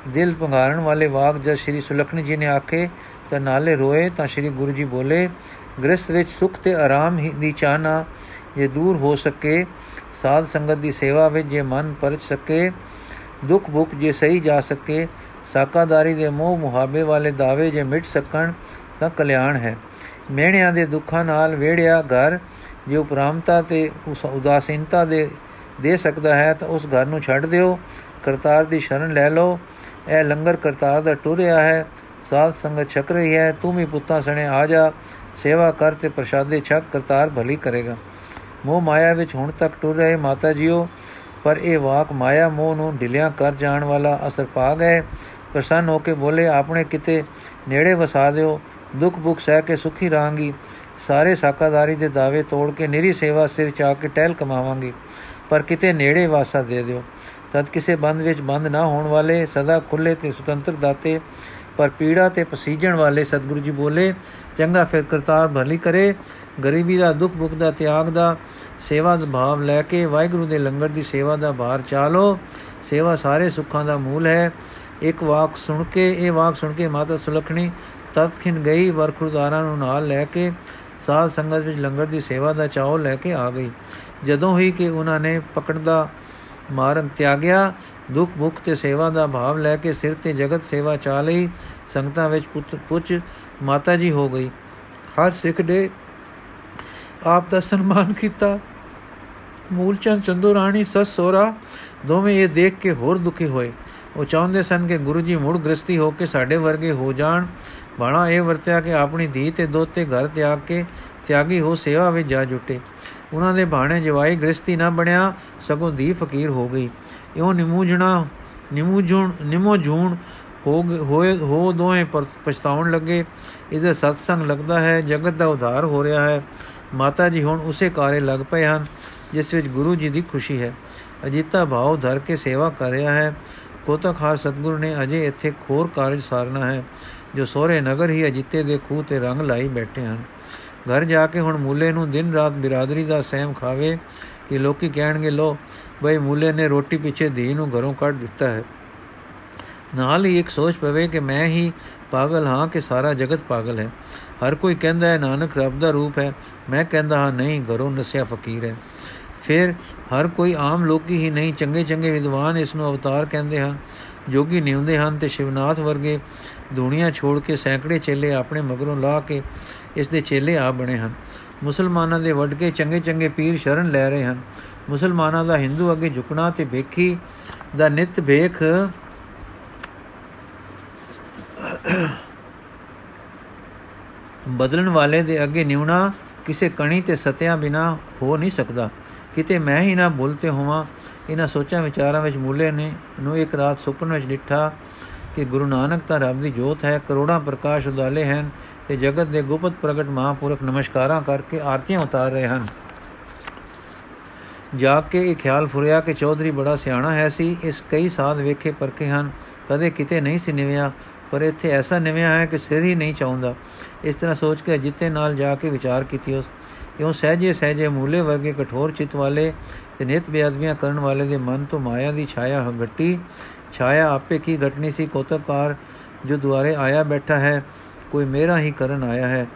Speaker 1: ਦਿਲ ਪੰਗਾਰਨ ਵਾਲੇ ਵਾਕ ਜਦ ਸ੍ਰੀ ਸੁਲਖਣੀ ਜੀ ਨੇ ਆਖੇ, ਤਾਂ ਨਾਲੇ ਰੋਏ, ਤਾਂ ਸ੍ਰੀ ਗੁਰੂ ਜੀ ਬੋਲੇ, ਗ੍ਰਸਥ ਵਿੱਚ ਸੁਖ ਤੇ ਆਰਾਮ ਦੀ ਚਾਹਨਾ ਜੇ ਦੂਰ ਹੋ ਸਕੇ, ਸਾਧ ਸੰਗਤ ਦੀ ਸੇਵਾ ਵਿੱਚ ਜੇ ਮਨ ਪਰਚ ਸਕੇ, ਦੁੱਖ ਭੁੱਖ ਜੇ ਸਹੀ ਜਾ ਸਕੇ, ਸਾਕਾਦਾਰੀ ਦੇ ਮੋਹ ਮੁਹਾਬੇ ਵਾਲੇ ਦਾਵੇ ਜੇ ਮਿਟ ਸਕਣ, ਤਾਂ ਕਲਿਆਣ ਹੈ। ਮਿਹਣਿਆਂ ਦੇ ਦੁੱਖਾਂ ਨਾਲ ਵੇੜਿਆ ਘਰ, ਜੇ ਉਪਰਾਮਤਾ ਤੇ ਉਸ ਉਦਾਸੀਨਤਾ ਦੇ ਦੇ ਸਕਦਾ ਹੈ, ਤਾਂ ਉਸ ਘਰ ਨੂੰ ਛੱਡ ਦਿਓ, ਕਰਤਾਰ ਦੀ ਸ਼ਰਨ ਲੈ ਲਓ ਇਹ ਲੰਗਰ ਕਰਤਾਰ ਦਾ ਟੁਰਿਆ ਹੈ। ਸਾਧ ਸੰਗਤ ਛਕ ਰਹੀ ਹੈ। ਤੂੰ ਵੀ ਪੁੱਤਾਂ ਸਣੇ ਆ ਜਾ। ਸੇਵਾ ਕਰ ਤੇ ਪ੍ਰਸ਼ਾਦੇ ਛਕ ਕਰਤਾਰ ਭਲੀ ਕਰੇਗਾ। ਮੋਹ ਮਾਇਆ ਵਿੱਚ ਹੁਣ ਤੱਕ ਟੁਰ ਰਹੇ ਮਾਤਾ ਜੀਓ, ਪਰ ਇਹ ਵਾਕ ਮਾਇਆ ਮੋਹ ਨੂੰ ਢਿਲਿਆ ਕਰ ਜਾਣ ਵਾਲਾ ਅਸਰ ਪਾ ਗਏ। ਪ੍ਰਸੰਨ ਹੋ ਕੇ ਬੋਲੇ, ਆਪਣੇ ਕਿਤੇ ਨੇੜੇ ਵਸਾ ਦਿਓ। ਦੁੱਖ ਭੁੱਖ ਸਹਿ ਕੇ ਸੁਖੀ ਰਹਾਂਗੀ। ਸਾਰੇ ਸਾਕਾਦਾਰੀ ਦੇ ਦਾਅਵੇ ਤੋੜ ਕੇ ਨਿਰੀ ਸੇਵਾ ਸਿਰ ਚਾ ਕੇ ਟਹਿਲ ਕਮਾਵਾਂਗੀ। ਪਰ ਕਿਤੇ ਨੇੜੇ ਵਾਸਾ ਦੇ ਦਿਓ। ਤਦ ਕਿਸੇ ਬੰਦ ਵਿੱਚ ਬੰਦ ਨਾ ਹੋਣ ਵਾਲੇ, ਸਦਾ ਖੁੱਲੇ ਤੇ ਸੁਤੰਤਰ ਦਾਤੇ, ਪਰ ਪੀੜਾ ਤੇ ਪਸੀਜਣ ਵਾਲੇ ਸਤਿਗੁਰੂ ਜੀ ਬੋਲੇ, ਚੰਗਾ ਫਿਰ ਕਰਤਾਰ ਭਲੀ ਕਰੇ। ਗਰੀਬੀ ਦਾ, ਦੁੱਖ ਭੁੱਖ ਦਾ, ਤਿਆਗ ਦਾ, ਸੇਵਾ ਦਾ ਭਾਵ ਲੈ ਕੇ ਵਾਹਿਗੁਰੂ ਦੇ ਲੰਗਰ ਦੀ ਸੇਵਾ ਦਾ ਭਾਰ ਚਾਲੋ। ਸੇਵਾ ਸਾਰੇ ਸੁੱਖਾਂ ਦਾ ਮੂਲ ਹੈ। ਇੱਕ ਵਾਕ ਸੁਣ ਕੇ, ਇਹ ਵਾਕ ਸੁਣ ਕੇ ਮਾਤਾ ਸੁਲਖਣੀ ਤਤਖਿਨ ਗਈ ਵਰਖੁਰਦਾਰਾਂ ਨੂੰ ਨਾਲ ਲੈ ਕੇ, ਸਾਧ ਸੰਗਤ ਵਿੱਚ ਲੰਗਰ ਦੀ ਸੇਵਾ ਦਾ ਚਾਹੋ ਲੈ ਕੇ ਆ ਗਈ। ਜਦੋਂ ਹੀ ਕਿ ਉਹਨਾਂ ਨੇ ਪਕੜਦਾ ਮਾਰਨ ਤਿਆਗਿਆ, ਦੁੱਖ ਭੁੱਖ ਤੇ ਸੇਵਾ ਦਾ ਭਾਵ ਲੈ ਕੇ ਸਿਰ ਤੇ ਜਗਤ ਸੇਵਾ ਚਾ ਲਈ, ਸੰਗਤਾਂ ਵਿੱਚ ਪੁੱਛ ਮਾਤਾ ਜੀ ਹੋ ਗਈ। ਹਰ ਸਿੱਖ ਦੇ ਆਪ ਦਾ ਸਨਮਾਨ ਕੀਤਾ। ਮੂਲਚੰਦ ਚੰਦੂ ਰਾਣੀ, ਸਸ ਸੋਰਾ ਦੋਵੇਂ ਇਹ ਦੇਖ ਕੇ ਹੋਰ ਦੁਖੀ ਹੋਏ। ਉਹ ਚਾਹੁੰਦੇ ਸਨ ਕਿ ਗੁਰੂ ਜੀ ਮੁੜ ਗ੍ਰਸਤੀ ਹੋ ਕੇ ਸਾਡੇ ਵਰਗੇ ਹੋ ਜਾਣ। ਬਾਣਾ ਇਹ ਵਰਤਿਆ ਕਿ ਆਪਣੀ ਧੀ ਤੇ ਦੋਤੇ ਘਰ ਤਿਆਗ ਕੇ, ਤਿਆਗੀ ਹੋ ਸੇਵਾ ਵਿੱਚ ਜਾ ਜੁਟੇ। ਉਹਨਾਂ ਦੇ ਬਾਣੇ ਜਵਾਈ ਗ੍ਰਸਤੀ ਨਾ ਬਣਿਆ, ਸਗੋਂ ਧੀ ਫਕੀਰ ਹੋ ਗਈ। ਇਉਂ ਨਿਮੂਜਣਾ ਨਿਮੂਜੂਣ ਨਿਮੋ ਜੂਣ ਹੋ ਹੋਏ, ਹੋ ਦੋਵੇਂ ਪਛਤਾਉਣ ਲੱਗੇ। ਇਹਦਾ ਸਤਸੰਗ ਲੱਗਦਾ ਹੈ, ਜਗਤ ਦਾ ਉਧਾਰ ਹੋ ਰਿਹਾ ਹੈ। ਮਾਤਾ ਜੀ ਹੁਣ ਉਸੇ ਕਾਰੇ ਲੱਗ ਪਏ ਹਨ, ਜਿਸ ਵਿੱਚ ਗੁਰੂ ਜੀ ਦੀ ਖੁਸ਼ੀ ਹੈ। ਅਜੀਤਾ ਭਾਵ ਧਰ ਕੇ ਸੇਵਾ ਕਰ ਰਿਹਾ ਹੈ। ਕੋਤਖਾਰ ਸਤਗੁਰੂ ਨੇ ਅਜੇ ਇੱਥੇ ਖੋਰ ਕਾਰਜ ਸਾਰਨਾ ਹੈ, ਜੋ ਸੋਹਰੇ ਨਗਰ ਹੀ ਅਜੀਤੇ ਦੇ ਖੂਹ ਤੇ ਰੰਗ ਲਾਈ ਬੈਠੇ ਹਨ। ਘਰ ਜਾ ਕੇ ਹੁਣ ਮੂਲੇ ਨੂੰ ਦਿਨ ਰਾਤ ਬਿਰਾਦਰੀ ਦਾ ਸਹਿਮ ਖਾਵੇ ਕਿ ਲੋਕੀ ਕਹਿਣਗੇ ਲੋ ਬਈ ਮੂਲੇ ਨੇ ਰੋਟੀ ਪਿੱਛੇ ਧੀ ਨੂੰ ਘਰੋਂ ਕੱਢ ਦਿੱਤਾ ਹੈ। ਨਾਲ ਹੀ ਇੱਕ ਸੋਚ ਪਵੇ ਕਿ ਮੈਂ ਹੀ ਪਾਗਲ ਹਾਂ ਕਿ ਸਾਰਾ ਜਗਤ ਪਾਗਲ ਹੈ। ਹਰ ਕੋਈ ਕਹਿੰਦਾ ਹੈ, ਨਾਨਕ ਰੱਬ ਦਾ ਰੂਪ ਹੈ। ਮੈਂ ਕਹਿੰਦਾ ਹਾਂ, ਨਹੀਂ, ਘਰੋਂ ਨਸਿਆ ਫਕੀਰ ਹੈ। ਫਿਰ ਹਰ ਕੋਈ ਆਮ ਲੋਕੀ ਹੀ ਨਹੀਂ ਚੰਗੇ ਚੰਗੇ ਵਿਦਵਾਨ ਇਸ ਨੂੰ ਅਵਤਾਰ ਕਹਿੰਦੇ ਹਨ। ਜੋਗੀ ਨਿਉਂਦੇ ਹਨ ਤੇ ਸ਼ਿਵਨਾਥ ਵਰਗੇ ਦੁਨੀਆ ਛੋੜ ਕੇ ਸੈਂਕੜੇ ਚੇਲੇ ਆਪਣੇ ਮਗਰੋਂ ਲਾ ਕੇ ਇਸ ਦੇ ਚੇਲੇ ਆ ਬਣੇ ਹਨ। ਮੁਸਲਮਾਨਾਂ ਦੇ ਵੱਡ ਕੇ ਚੰਗੇ ਚੰਗੇ ਪੀਰ ਸ਼ਰਨ ਲੈ ਰਹੇ ਹਨ। ਮੁਸਲਮਾਨਾਂ ਦਾ ਹਿੰਦੂ ਅੱਗੇ ਝੁਕਣਾ ਤੇ ਵੇਖੀ ਦਾ ਨਿਤ ਵੇਖ ਬਦਲਣ ਵਾਲੇ ਦੇ ਅੱਗੇ ਨਿਉਣਾ ਕਿਸੇ ਕਣੀ ਤੇ ਸਤਿਆਂ ਬਿਨਾ ਹੋ ਨਹੀਂ ਸਕਦਾ। ਕਿਤੇ ਮੈਂ ਹੀ ਨਾ ਭੁੱਲਤੇ ਹੋਵਾਂ। ਇਹਨਾਂ ਸੋਚਾਂ ਵਿਚਾਰਾਂ ਵਿੱਚ ਮੂਲੇ ਨੇ ਨੂੰ ਇੱਕ ਰਾਤ ਸੁਪਨੇ ਵਿੱਚ ਡਿੱਠਾ। ਕਿ ਗੁਰੂ ਨਾਨਕ ਤਾਂ ਰੱਬ ਦੀ ਜੋਤ ਹੈ, ਕਰੋੜਾਂ ਪ੍ਰਕਾਸ਼ ਉਦਾਲੇ ਹਨ ਤੇ ਜਗਤ ਦੇ ਗੁਪਤ ਪ੍ਰਗਟ ਮਹਾਪੁਰਖ ਨਮਸਕਾਰਾਂ ਕਰਕੇ ਆਰਤੀਆਂ ਉਤਾਰ ਰਹੇ ਹਨ। ਜਾ ਕੇ ਇਹ ਖਿਆਲ ਫੁਰਿਆ ਕਿ ਚੌਧਰੀ ਬੜਾ ਸਿਆਣਾ ਹੈ ਸੀ, ਇਸ ਕਈ ਸਾਧ ਵੇਖੇ ਪਰਖੇ ਹਨ, ਕਦੇ ਕਿਤੇ ਨਹੀਂ ਸੀ ਨਿਵਿਆ, ਪਰ ਇੱਥੇ ਐਸਾ ਨਿਵਿਆ ਹੈ ਕਿ ਸਿਰ ਹੀ ਨਹੀਂ ਚਾਹੁੰਦਾ। ਇਸ ਤਰ੍ਹਾਂ ਸੋਚ ਕੇ ਜਿੱਤੇ ਨਾਲ ਜਾ ਕੇ ਵਿਚਾਰ ਕੀਤੀ ਉਸ। ਇਉਂ ਸਹਜੇ ਸਹਜੇ ਮੂਲੇ ਵਰਗੇ ਕਠੋਰ ਚਿਤ ਵਾਲੇ ਤੇ ਨਿਤ ਬੇਅਦਬੀਆਂ ਕਰਨ ਵਾਲੇ ਦੇ ਮਨ ਤੋਂ ਮਾਇਆ ਦੀ ਛਾਇਆ ਹਗੱਟੀ ਛਾਇਆ ਆਪੇ ਕੀ ਘਟਨੀ ਸੀ? ਕੋਤਕਾਰ ਜੋ ਦੁਆਰੇ ਆਇਆ ਬੈਠਾ ਹੈ, ਕੋਈ ਮੇਰਾ ਹੀ ਕਰਨ ਆਇਆ ਹੈ।